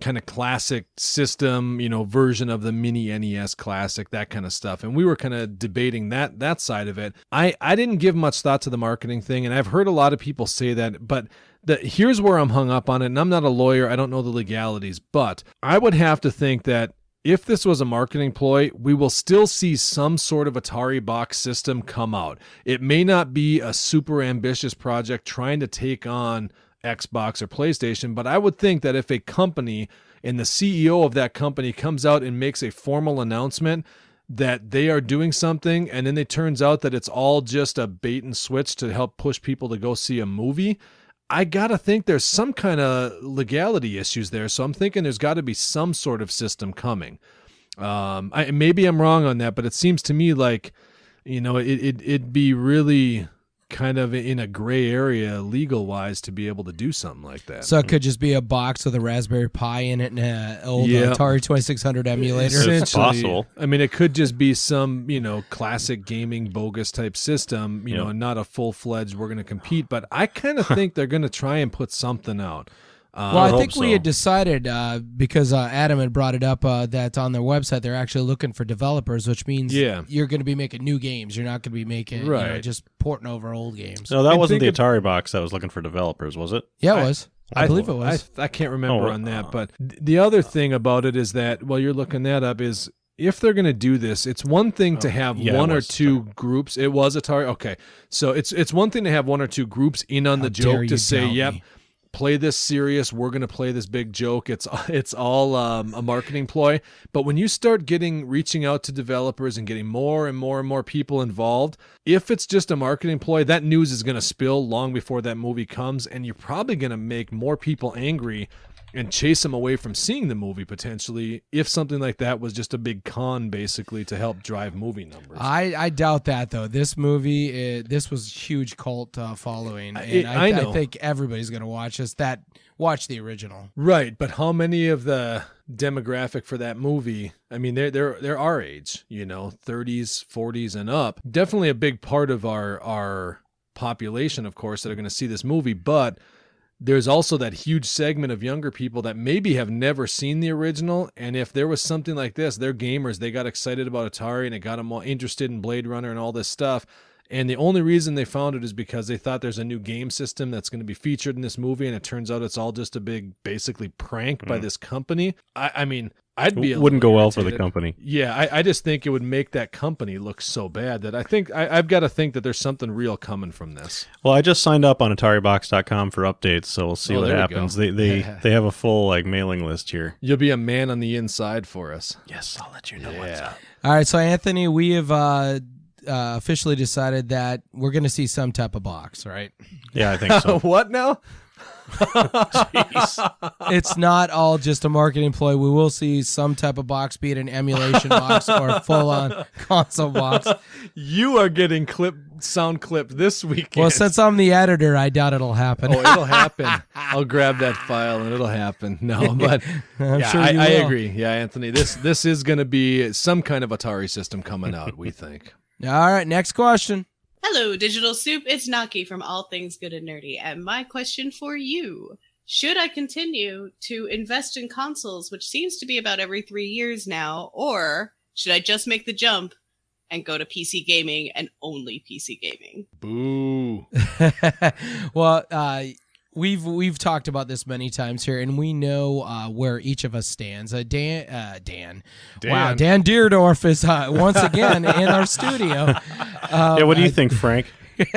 kind of classic system, you know, version of the mini NES classic, that kind of stuff. And we were kind of debating that that side of it. I I didn't give much thought to the marketing thing, and I've heard a lot of people say that, but the, here's where I'm hung up on it, and I'm not a lawyer, I don't know the legalities, but I would have to think that if this was a marketing ploy, we will still see some sort of Atari box system come out. It may not be a super ambitious project trying to take on Xbox or PlayStation, but I would think that if a company and the CEO of that company comes out and makes a formal announcement that they are doing something and then it turns out that it's all just a bait and switch to help push people to go see a movie, I got to think there's some kind of legality issues there. So I'm thinking there's got to be some sort of system coming. Um, I, maybe I'm wrong on that, but it seems to me like, you know, it, it, it'd be really kind of in a gray area legal wise to be able to do something like that. So it could mm-hmm. just be a box with a Raspberry Pi in it and an old Yeah. Atari 2600 emulator. It's Essentially, possible. I mean, it could just be some, you know, classic gaming bogus type system, you know, and not a full fledged, we're going to compete. But I kind of think they're going to try and put something out. Um, Well, I, hope think we had decided uh, because uh, Adam had brought it up uh, that on their website they're actually looking for developers, which means Yeah. you're going to be making new games. You're not going to be making you know, Right. just porting over old games. No, that I wasn't the think it- Atari box that was looking for developers, was it? yeah, it I- was. I, believe it was. I, I can't remember Oh, on that, uh, but the other thing about it is that while you're looking that up is if they're going to do this, it's one thing to have yeah, one or was two groups. It was Atari. Okay, so it's it's one thing to have one or two groups in on How the joke to say, doubt "Yep, me. Play this serious. We're going to play this big joke." It's it's all um, a marketing ploy. But when you start getting reaching out to developers and getting more and more and more people involved, if it's just a marketing ploy, that news is going to spill long before that movie comes, and you're probably going to make more people angry and chase them away from seeing the movie potentially if something like that was just a big con basically to help drive movie numbers. I, I doubt that though. This movie, uh, this was huge cult uh, following, I- and I I, know. I think everybody's going to watch this. That watch the original. Right, but how many of the demographic for that movie? I mean, they're they're they're our age, you know, 30s, 40s, and up. Definitely a big part of our our population, of course, that are going to see this movie. But there's also that huge segment of younger people that maybe have never seen the original, and if there was something like this, they're gamers. They got excited about Atari, and it got them all interested in Blade Runner and all this stuff. And the only reason they found it is because they thought there's a new game system that's going to be featured in this movie, and it turns out it's all just a big, basically prank by mm. this company. I, I mean, I'd be a It wouldn't go well for the company. Yeah, I, I just think it would make that company look so bad that I think I, I've got to think that there's something real coming from this. Well, I just signed up on AtariBox.com for updates, so we'll see Oh, what happens. go. They they they have a full like mailing list here. You'll be a man on the inside for us. Yes, I'll let you know what's up. All right, so Anthony, we have uh, uh, officially decided that we're going to see some type of box, right? Yeah, I think so. what now? it's not all just a marketing ploy. We will see some type of box, be it an emulation box or a full-on console box. You are getting clip sound clipped this weekend. Well, since I'm the editor, I doubt it'll happen. oh, it'll happen. I'll grab that file and it'll happen. No, but I'm yeah, sure I, you I agree. Yeah, Anthony, this this is going to be some kind of Atari system coming out. We think. All right, next question. Hello, Digital Soup. It's Naki from All Things Good and Nerdy. And my question for you Should I continue to invest in consoles, which seems to be about every three years now, or should I just make the jump and go to PC gaming and only PC gaming? Boo. well, uh, we've we've talked about this many times here, and we know uh, where each of us stands. Uh, Dan, uh, Dan, wow, Dan Dierdorf is uh, once again in our studio. Um, yeah, what do you think, Frank?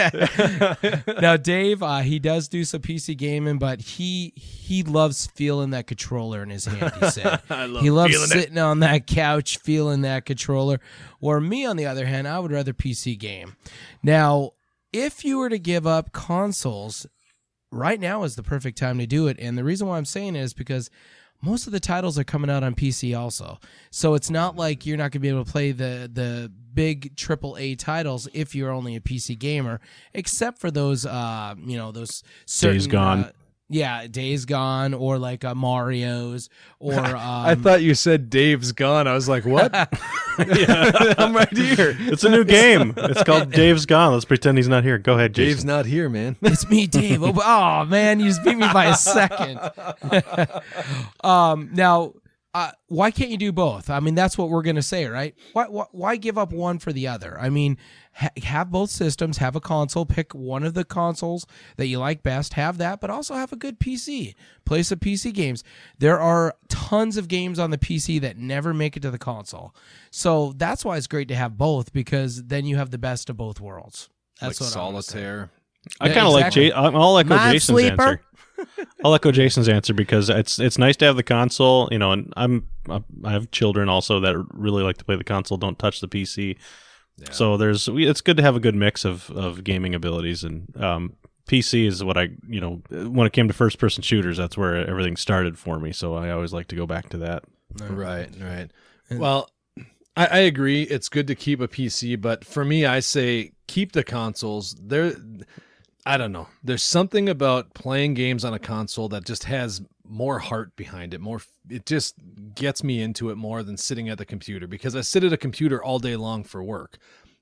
now, Dave, uh, he does do some PC gaming, but he he loves feeling that controller in his hand. He said I love he loves feeling it. sitting on that couch feeling that controller. Or me, on the other hand, I would rather PC game. Now, if you were to give up consoles, right now is the perfect time to do it. And the reason why I'm saying it is because most of the titles are coming out on PC also. So it's not like you're not going to be able to play the the big triple A titles if you're only a PC gamer, except for those uh you know those certain, Days Gone. uh, yeah, Days Gone or like uh, Mario's or um, I thought you said Dave's gone. I was like, what? Yeah I'm right here. It's a new game. It's called Dave's Gone. Let's pretend he's not here. Go ahead, Jason. Dave's not here, man. It's me, Dave. Oh, oh, man, you just beat me by a second. um, now, uh, why can't you do both? I mean, that's what we're gonna say, right? Why, why, why give up one for the other? I mean, ha- have both systems, have a console, pick one of the consoles that you like best, have that, but also have a good PC. Play some PC games. There are tons of games on the PC that never make it to the console, so that's why it's great to have both because then you have the best of both worlds. That's like what I'm solitaire. I kind of exactly. like. Jay- I'll echo Jason's Minesweeper. answer. I'll echo Jason's answer because it's it's nice to have the console, you know, and I'm I have children also that really like to play the console, don't touch the PC. So there's it's good to have a good mix of of gaming abilities and um, PC is what I you know when it came to first person shooters, that's where everything started for me. So I always like to go back to that. Right, right. Well, I, I agree. It's good to keep a PC, but for me, I say keep the consoles. There, I don't know. There's something about playing games on a console that just has more heart behind it. More, it just gets me into it more than sitting at the computer because I sit at a computer all day long for work,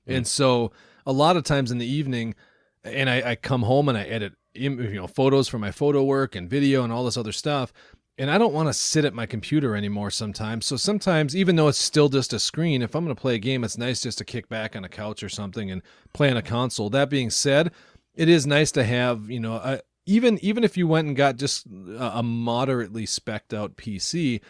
mm. and so a lot of times in the evening, and I, I come home and I edit, you know, photos for my photo work and video and all this other stuff and I don't want to sit at my computer anymore sometimes. So sometimes, even though it's still just a screen, if I'm going to play a game, it's nice just to kick back on a couch or something and play on a console. That being said, it is nice to have, you know, a, even even if you went and got just a, moderately specked out PC,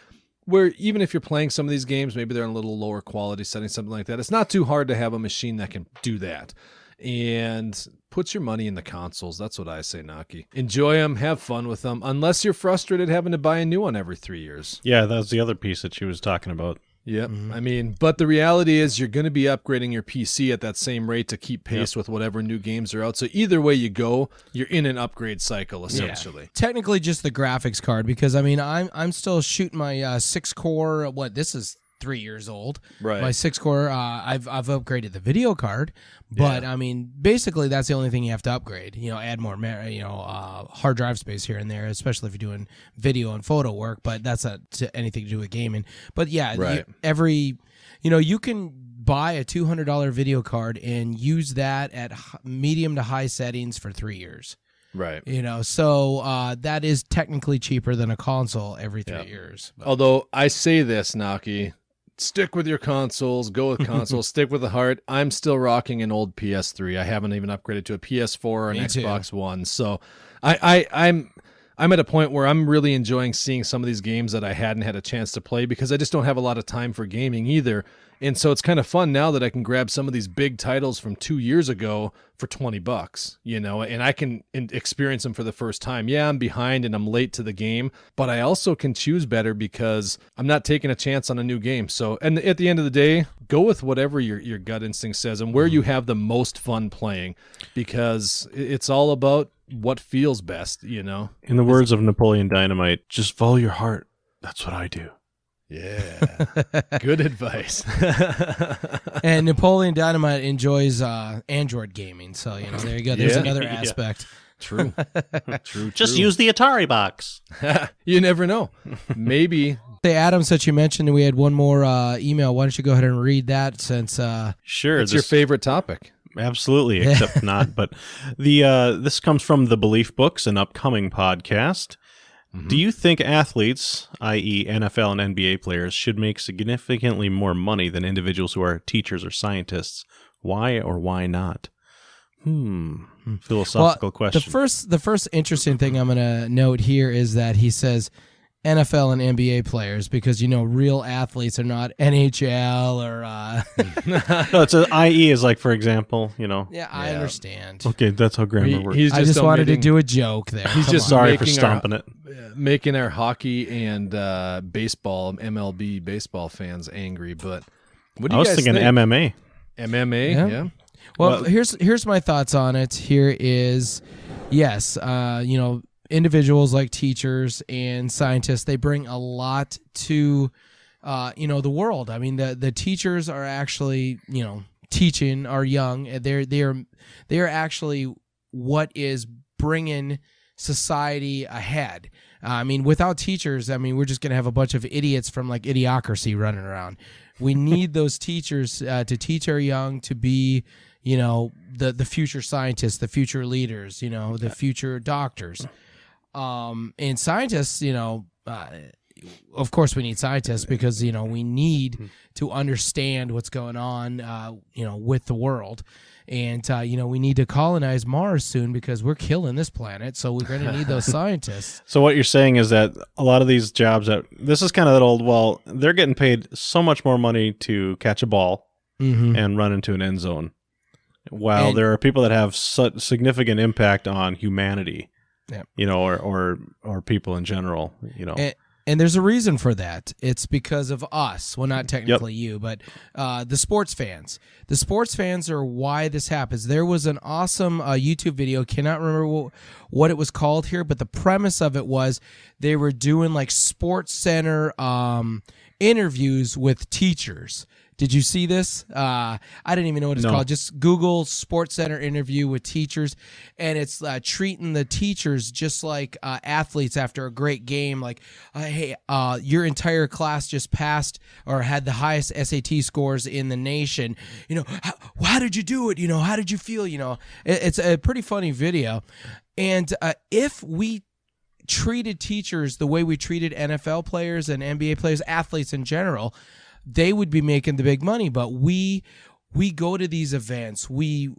where even if you're playing some of these games, maybe they're in a little lower quality setting, something like that. It's not too hard to have a machine that can do that. And puts your money in the consoles. That's what I say, Naki. Enjoy them, have fun with them, unless you're frustrated having to buy a new one every three years. Yeah, that's the other piece that she was talking about. Yep. I mean, but the reality is you're going to be upgrading your PC at that same rate to keep pace with whatever new games are out. So either way you go, you're in an upgrade cycle essentially. technically just the graphics card because I mean I'm I'm still shooting my uh, six core. What this is three years old. Right. My six core. Uh, I've I've upgraded the video card, but I mean basically that's the only thing you have to upgrade. You know, add more you know uh, hard drive space here and there, especially if you're doing video and photo work. But that's not to anything to do with gaming. But yeah, you- every you know you can buy a two hundred dollar video card and use that at h- medium to high settings for three years. Right. You know, so uh, that is technically cheaper than a console every three years. But- Although I say this, Naki, stick with your consoles, go with consoles, stick with the heart. I'm still rocking an old PS3. I haven't even upgraded to a PS4 or an Me too. Xbox One. So I, I I'm I'm at a point where I'm really enjoying seeing some of these games that I hadn't had a chance to play because I just don't have a lot of time for gaming either. And so it's kind of fun now that I can grab some of these big titles from two years ago for 20 bucks, you know, and I can experience them for the first time. Yeah, I'm behind and I'm late to the game, but I also can choose better because I'm not taking a chance on a new game. So, and at the end of the day, go with whatever your, your gut instinct says and where you mm-hmm. have the most fun playing because it's all about what feels best, you know? In the words of Napoleon Dynamite, just follow your heart. That's what I do. Yeah. Good advice. and Napoleon Dynamite enjoys uh, Android gaming, so you know there you go. There's Yeah. another Yeah. aspect. True. True. Just use the Atari box. you never know. Maybe Hey, Adams, that you mentioned we had one more uh, email. Why don't you go ahead and read that since uh, Sure. it's your this- favorite topic. absolutely, except not. But the uh, this comes from the Belief Books, an upcoming podcast. Do you think athletes, i.e., NFL and NBA players, should make significantly more money than individuals who are teachers or scientists? Why or why not? Hmm. Philosophical well, question. The first, the first interesting thing I'm going to note here is that he says NFL and NBA players because you know real athletes are not NHL or. Uh, no, it's a IE is like, for example, you know. yeah, I understand. Okay, that's how grammar He- works. he's I just wanted to do a joke there. He's Come just on. Sorry for stomping our, it. uh, making our hockey and uh, baseball MLB baseball fans angry. But what do I you was guys thinking think? MMA. MMA, Yeah. yeah. Well, Well- here's here's my thoughts on it. Here is, yes, uh, you know, individuals like teachers and scientists they bring a lot to, uh, you know, the world. I mean, the the teachers are actually, you know, teaching our young. They're they're they're actually what is bringing society ahead. Uh, I mean, without teachers, I mean, we're just gonna have a bunch of idiots from like idiocracy running around. We need those teachers uh, to teach our young to be, you know, the the future scientists, the future leaders, you know, the future doctors. Um, and scientists, you know, uh, of course we need scientists because you know we need to understand what's going on, uh, you know, with the world. And uh, you know we need to colonize Mars soon because we're killing this planet. So we're going to need those scientists. So what you're saying is that a lot of these jobs that this is kind of that old. Well, they're getting paid so much more money to catch a ball Mhm. and run into an end zone, while And- there are people that have such significant impact on humanity. Yep. You know, or or or people in general. You know, And, and there's a reason for that. It's because of us. Well, not technically you, but uh, the sports fans. The sports fans are why this happens. There was an awesome uh, YouTube video. Cannot remember what, what it was called here, but the premise of it was they were doing like Sports Center um, interviews with teachers. Did you see this? Uh, I didn't even know what it's No. called. Just Google Sports Center interview with teachers, and it's uh, treating the teachers just like uh, athletes after a great game. Like, uh, hey, uh, your entire class just passed or had the highest SAT scores in the nation. You know, how, how did you do it? You know, how did you feel? You know, it, it's a pretty funny video. And uh, if we treated teachers the way we treated NFL players and NBA players, athletes in general, they would be making the big money. But we we go to these events, we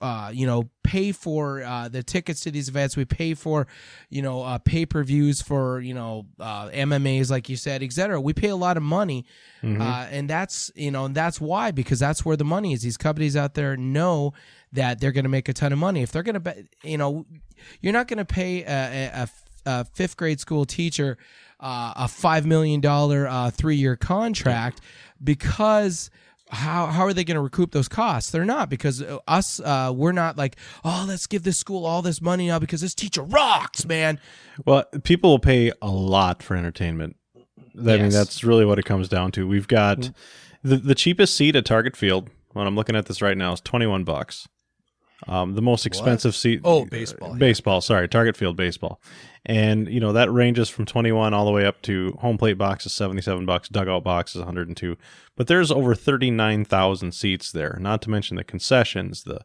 uh, you know pay for uh, the tickets to these events, we pay for you know uh, pay per views for you know uh, MMA's like you said, etc. We pay a lot of money, uh, and that's you know and that's why because that's where the money is. These companies out there know that they're going to make a ton of money if they're going to you know you're not going to pay a, a, a fifth grade school teacher uh, a five million dollar uh, three year contract because how how are they going to recoup those costs? They're not because uh, us uh, we're not like oh let's give this school all this money now because this teacher rocks man. Well, people will pay a lot for entertainment. I mean, Yes. Mm. that's really what it comes down to. We've got the the cheapest seat at Target Field. When I'm looking at this right now, is twenty one bucks. Um, the most expensive seat. Oh, baseball, yeah. Baseball. Sorry, Target Field baseball. And you know that ranges from twenty one all the way up to home plate box is seventy seven bucks, dugout box is one hundred and two. But there's over thirty nine thousand seats there. Not to mention the concessions, the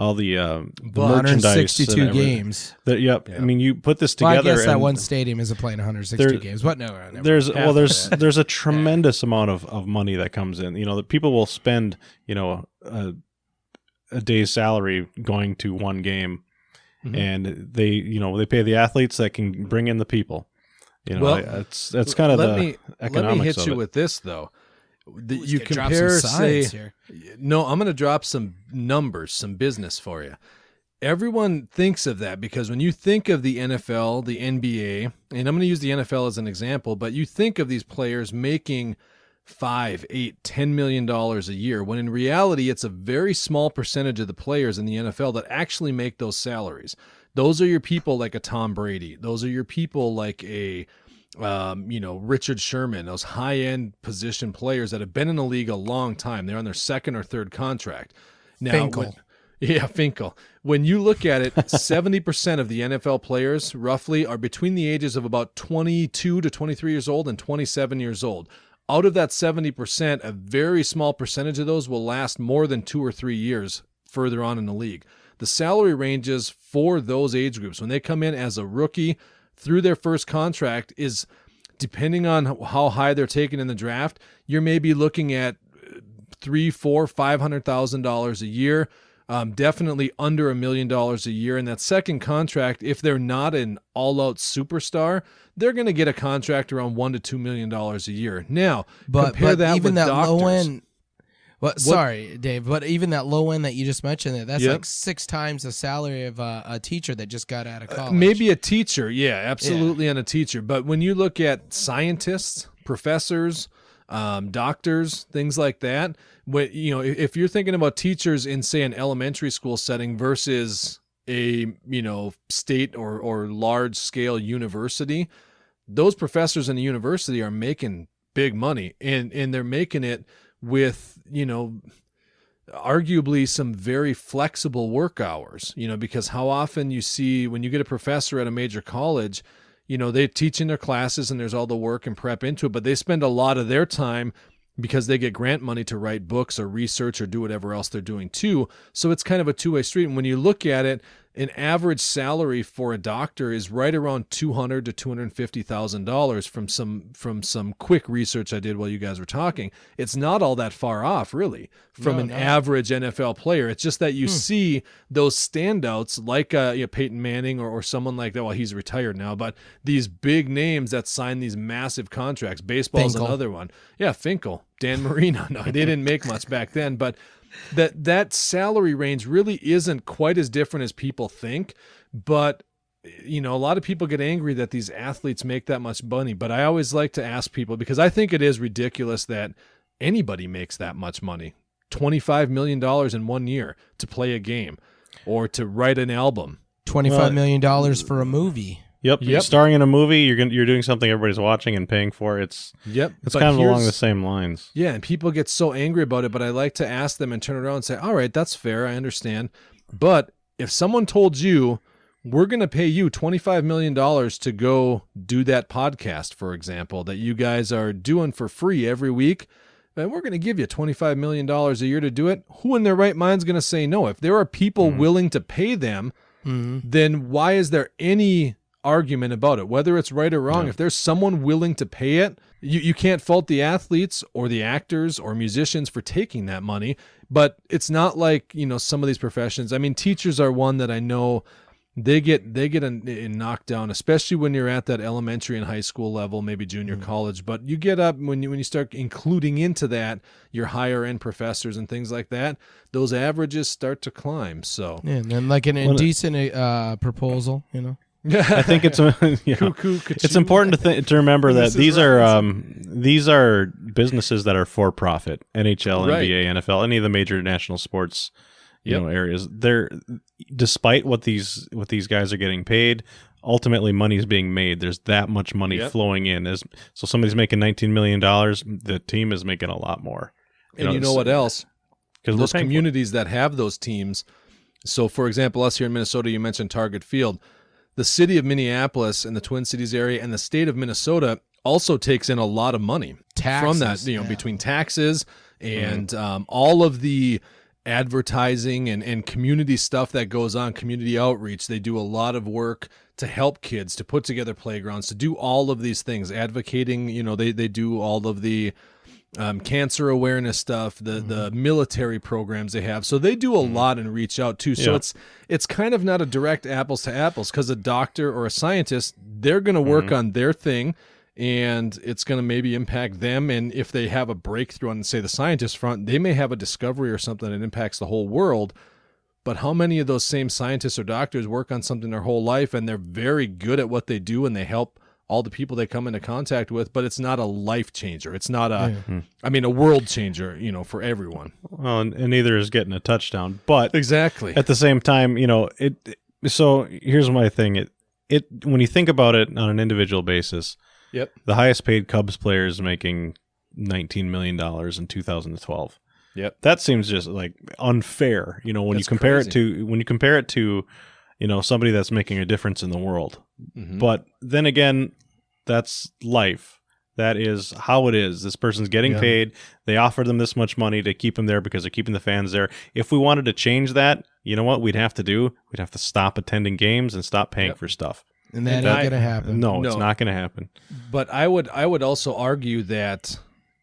all the uh, the merchandise, and 162 games. That, yep. I mean, you put this together. Well, I guess that one stadium isn't playing 160 games. What? No, there's well, there's there's a tremendous amount of, of money that comes in. You know, that people will spend you know a, a day's salary going to one game, Mm-hmm. and they you know they pay the athletes that can bring in the people. You know, Well, it's that's kind of let the me economics let me hit you it. with this though. The, you gonna drop some compare, say, here? no, I'm going to drop some numbers, some business for you. Everyone thinks of that because when you think of the NFL, the NBA, and I'm going to use the NFL as an example, but you think of these players making five, eight, ten million dollars a year, when in reality, it's a very small percentage of the players in the NFL that actually make those salaries. Those are your people like a Tom Brady. Those are your people like a um, you know, Richard Sherman, those high end position players that have been in the league a long time. They're on their second or third contract. Now, Finkle. when- yeah, Finkle. When you look at it, 70% of the NFL players roughly are between the ages of about 22 to 23 years old and 27 years old. Out of that 70%, a very small percentage of those will last more than two or three years further on in the league. The salary ranges for those age groups when they come in as a rookie through their first contract is depending on how high they're taken in the draft, you're maybe looking at uh, three, four, five hundred thousand dollars a year. Um, definitely under a million dollars a year. And that second contract, if they're not an all-out superstar, they're going to get a contract around one to two million dollars a year. Now, But, compare but that even with that doctors. low end. What, sorry, Dave, but even that low end that you just mentioned, that's Yep. like six times the salary of uh, a teacher that just got out of college. Uh, Maybe a teacher, yeah, absolutely and a teacher. But when you look at scientists, professors, um, doctors, things like that, when you know, if if you're thinking about teachers in say an elementary school setting versus a you know state or or large scale university, those professors in the university are making big money, and and they're making it with you know arguably some very flexible work hours, you know, because how often you see when you get a professor at a major college, you know, they teach in their classes and there's all the work and prep into it, but they spend a lot of their time because they get grant money to write books or research or do whatever else they're doing too. So it's kind of a two-way street. And when you look at it, an average salary for a doctor is right around two hundred to two hundred fifty thousand dollars from some from some quick research I did while you guys were talking. It's not all that far off, really, from No, an no. average NFL player. It's just that you see those standouts like uh, you know, Peyton Manning or, or someone like that. Well, he's retired now, but these big names that sign these massive contracts. Baseball's Finkle. another one. Yeah, Finkle, Dan Marino. No, they didn't make much back then, but that that salary range really isn't quite as different as people think. But you know, a lot of people get angry that these athletes make that much money. But I always like to ask people because I think it is ridiculous that anybody makes that much money. $25 million in one year to play a game or to write an album. Twenty-five million dollars for a movie. Yep. Yep. You're starring in a movie, you're gonna, you're doing something everybody's watching and paying for. It's Yep. it's But kind of along the same lines. Yeah, and people get so angry about it, but I like to ask them and turn around and say, "All right, that's fair. I understand." But if someone told you, "We're going to pay you $25 million to go do that podcast, for example, that you guys are doing for free every week, and we're going to give you $25 million a year to do it," who in their right mind is going to say no? If there are people mm-hmm. willing to pay them, mm-hmm. then why is there any argument about it, whether it's right or wrong? If there's someone willing to pay it, you, you can't fault the athletes or the actors or musicians for taking that money. But it's not like, you know, some of these professions. I mean, teachers are one that I know they get they get a, a knocked down, especially when you're at that elementary and high school level, maybe junior college. But you get up when you when you start including into that your higher end professors and things like that, those averages start to climb. So Yeah, and then like an indecent uh, proposal, you know. I think it's yeah. Cuckoo, it's important to th- to remember that these are um, these are businesses that are for profit. NHL, Right. NBA, NFL, any of the major national sports you Yep. know areas. They're despite what these what these guys are getting paid, ultimately money is being made. There's that much money Yep. flowing in. As so somebody's making 19 million dollars, the team is making a lot more. And you know what else? Because those communities that have those teams. So, for example, us here in Minnesota, you mentioned Target Field. The city of Minneapolis and the Twin Cities area and the state of Minnesota also takes in a lot of money from that, you know, yeah. between taxes and um, all of the advertising and, and community stuff that goes on, community outreach. They do a lot of work to help kids, to put together playgrounds, to do all of these things, advocating, you know, they, they do all of the um, cancer awareness stuff, the mm-hmm. the military programs they have. So they do a mm-hmm. lot and reach out too. So Yeah. it's it's kind of not a direct apples to apples because a doctor or a scientist they're going to work mm-hmm. on their thing, and it's going to maybe impact them. And if they have a breakthrough on say the scientist front, they may have a discovery or something that impacts the whole world. But how many of those same scientists or doctors work on something their whole life and they're very good at what they do and they help all the people they come into contact with, but it's not a life changer. It's not a, hmm. I mean, a world changer, you know, for everyone. well, and, and neither is getting a touchdown, but Exactly. at the same time, you know, it. So here's my thing. It it when you think about it on an individual basis, Yep. the highest paid Cubs player is making 19 million dollars in 2012. Yep. That seems just like unfair, you know, when That's you compare crazy. it to when you compare it to, you know, somebody that's making a difference in the world. Mhm. But then again, that's life. That is how it is. This person's getting Yeah. paid. They offered them this much money to keep them there because they're keeping the fans there. If we wanted to change that, you know what we'd have to do? We'd have to stop attending games and stop paying Yep. for stuff. And that And ain't gonna happen. No, it's not going to happen. But I would I would also argue that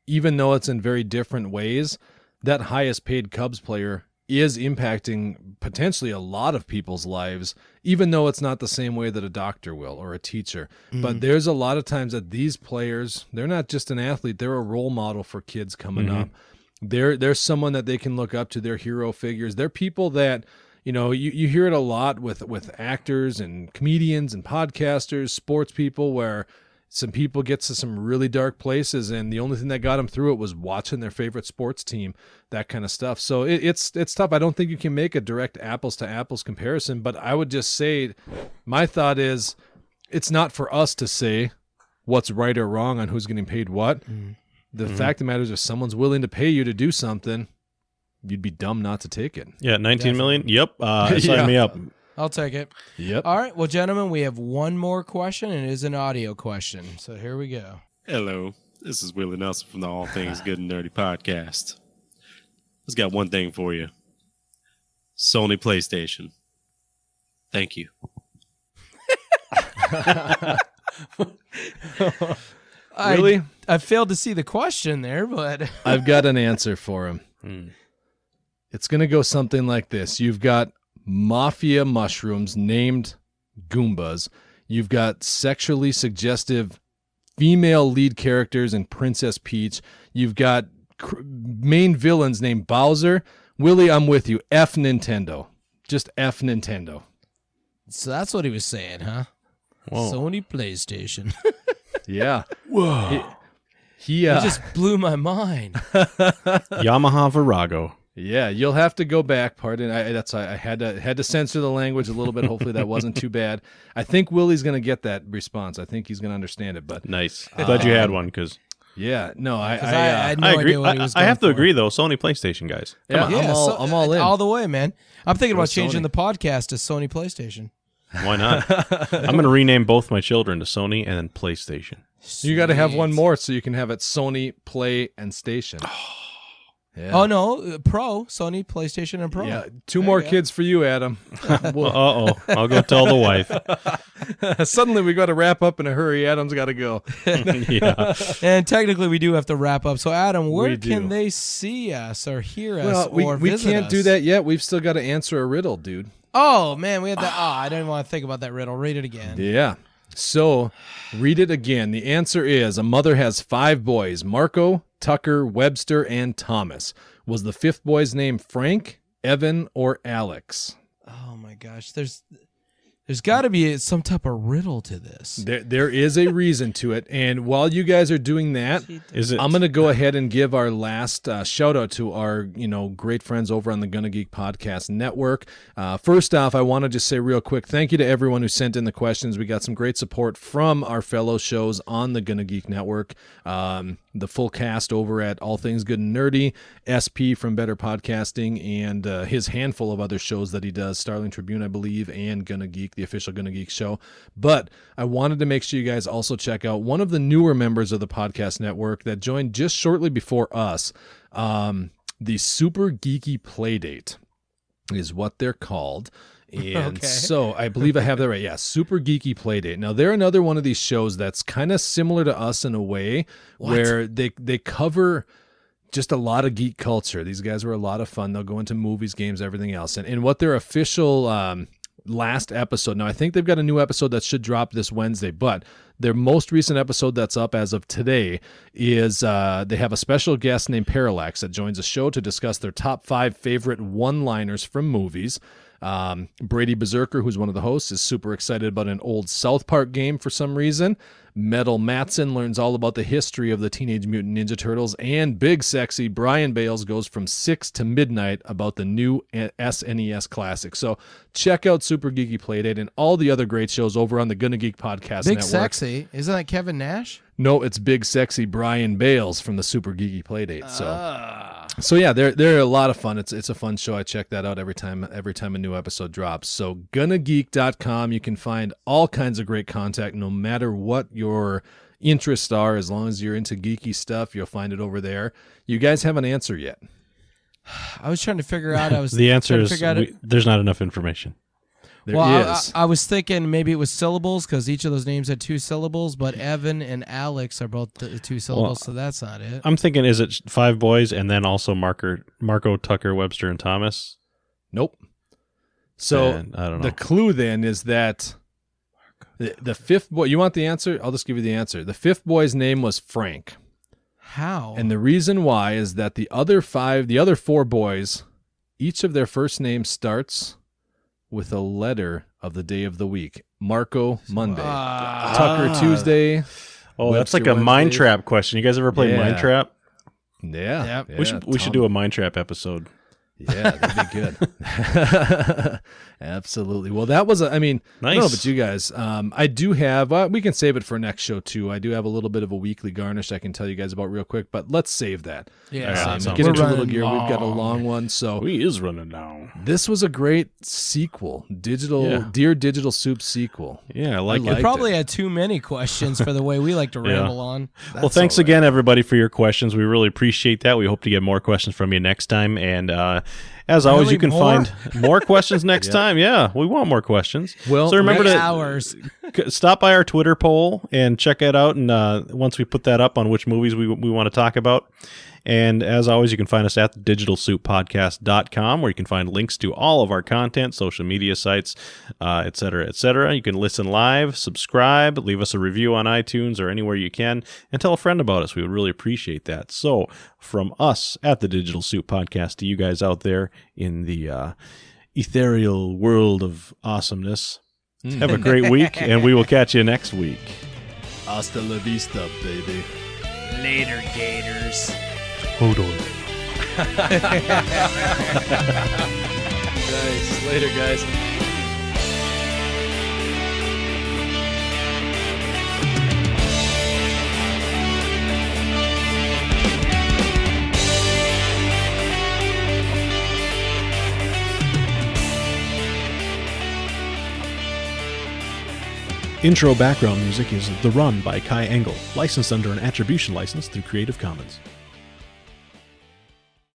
even though it's in very different ways, that highest paid Cubs player is impacting potentially a lot of people's lives, even though it's not the same way that a doctor will or a teacher. But mm. there's a lot of times that these players, they're not just an athlete, they're a role model for kids coming mm-hmm. up. They're they're someone that they can look up to, they're hero figures. They're people that you know, you, you hear it a lot with with actors and comedians and podcasters, sports people, where some people get to some really dark places, and the only thing that got them through it was watching their favorite sports team, that kind of stuff. So it, it's it's tough. I don't think you can make a direct apples to apples comparison, but I would just say, my thought is, it's not for us to say what's right or wrong on who's getting paid what. The fact of the matter is, if someone's willing to pay you to do something, you'd be dumb not to take it. Yeah, 19 million. Yep. Uh, sign Yeah. me up. I'll take it. Yep. All right, well, gentlemen, we have one more question, and it is an audio question. So here we go. Hello, this is Willie Nelson from the All Things Good and Nerdy podcast. I just got one thing for you Sony PlayStation. Thank you. I- Really? I, failed to see the question there, but I've got an answer for him. Hmm. It's going to go something like this. You've got mafia mushrooms named Goombas. You've got sexually suggestive female lead characters in Princess Peach. You've got cr- main villains named Bowser. Willie, I'm with you. F Nintendo. Just F Nintendo. so that's what he was saying, huh? Whoa. Sony PlayStation. Yeah. Whoa. He, he, uh, It just blew my mind. Yamaha Virago. Yeah, you'll have to go back. Pardon, I, that's I, I had to had to censor the language a little bit. Hopefully, that wasn't too bad. I think Willie's going to get that response. I think he's going to understand it. But Nice. Glad you had one because yeah, no, I, 'Cause I, I- uh, I had no I agree. idea what he I, was I have to for. agree though. Sony PlayStation guys. Come yeah, I'm all so- I'm all in. All the way, man. I'm thinking Go about changing Sony. the podcast to Sony PlayStation. Why not? I'm going to rename both my children to Sony and then PlayStation. you got to have one more so you can have it Sony Play and Station. Yeah. Oh no, uh, Pro, Sony PlayStation and Pro. Yeah, two There more kids for you, Adam. Uh oh. I'll go tell the wife. Suddenly we got to wrap up in a hurry. Adam's got to go. yeah. And technically, we do have to wrap up. So, Adam, where can they see us or hear us Well, we, or we visit can't do that yet. We've still got to answer a riddle, dude. Oh man, we had that. Oh, I didn't want to think about that riddle. Read it again. Yeah. So read it again. The answer is a mother has five boys Marco, Tucker, Webster, and Thomas. Was the fifth boy's name Frank, Evan, or Alex? Oh my gosh, there's there's got to be some type of riddle to this. There, there is a reason to it. And while you guys are doing that, Is it? I'm going to go ahead and give our last uh, shout out to our, you know, great friends over on the Gonna Geek Podcast Network. Uh, first off, I want to just say real quick, thank you to everyone who sent in the questions. We got some great support from our fellow shows on the Gonna Geek Network. Um, the full cast over at All Things Good and Nerdy, SP from Better Podcasting, and uh, his handful of other shows that he does, Starling Tribune, I believe, and Gonna Geek, the official Gonna Geek show. But I wanted to make sure you guys also check out one of the newer members of the podcast network that joined just shortly before us, um, the Super Geeky Playdate is what they're called. And Okay. so I believe I have that right. Yeah, Super Geeky Playdate. Now they're another one of these shows that's kind of similar to us in a way where they they cover just a lot of geek culture. These guys were a lot of fun. They'll go into movies, games, everything else. And and what their official um last episode. Now I think they've got a new episode that should drop this Wednesday, but their most recent episode that's up as of today is uh, they have a special guest named Parallax that joins the show to discuss their top five favorite one-liners from movies. Um, Brady Berserker, who's one of the hosts, is super excited about an old South Park game for some reason. Metal Matson learns all about the history of the Teenage Mutant Ninja Turtles, and Big Sexy Brian Bales goes from six to midnight about the new SNES classic. So check out Super Geeky Playdate and all the other great shows over on the Gonna Geek Podcast Big Network. sexy, isn't that Kevin Nash? No, it's Big Sexy Brian Bales from the Super Geeky Playdate. So Ah. So yeah, they're they're a lot of fun. It's it's a fun show. I check that out every time every time a new episode drops. So gonnageek.com, you can find all kinds of great content no matter what your interests are as long as you're into geeky stuff, you'll find it over there. You guys have an answer yet. I was trying to figure out. I was the answer is we, there's not enough information. There well, I- is. I, I was thinking maybe it was syllables because each of those names had two syllables, but Evan and Alex are both the two syllables, so that's not it. I'm thinking, is it five boys and then also Marker, Marco, Tucker, Webster, and Thomas? Nope. So And I don't know. the clue then is that the, the fifth boy. You want the answer? I'll just give you the answer. The fifth boy's name was Frank, How? and the reason why is that the other five, the other four boys, each of their first names starts with a letter of the day of the week. Marco Monday, Ah. Tucker Tuesday. oh, that's like a mind trap question. You guys ever played Mind Trap? Yeah, Yep. yeah, we should we should do a Mind Trap episode. Yeah, that'd be good. Absolutely. Well, that was, a, I mean, I don't know Nice. about you guys. Um, I do have, well, we can save it for next show too. I do have a little bit of a weekly garnish I can tell you guys about real quick, but let's save that. yeah, Yeah, same. that Get We're into a little running gear. We've got a long. long one. So We is running down. this was a great sequel, digital, Yeah. Dear Digital Soup sequel. Yeah, I like I it. like- We probably had too many questions for the way we like to Yeah. ramble on. well, thanks again, everybody, for your questions. We really appreciate that. We hope to get more questions from you next time. And uh, as always, Really you can more? find more questions next time. Yeah, we want more questions. Well, so remember to hours. stop by our Twitter poll and check it out. And uh, once we put that up on which movies we, we want to talk about. And as always, you can find us at the digitalsouppodcast.com where you can find links to all of our content, social media sites, uh, et cetera, et cetera. You can listen live, subscribe, leave us a review on iTunes or anywhere you can, and tell a friend about us. We would really appreciate that. So, from us at the Digital Soup Podcast to you guys out there in the uh, ethereal world of awesomeness, have a great week, and we will catch you next week. Hasta la vista, baby. Later, Gators. Hold on. Nice. Later, guys. Intro background music is The Run by Kai Engel, licensed under an attribution license through Creative Commons.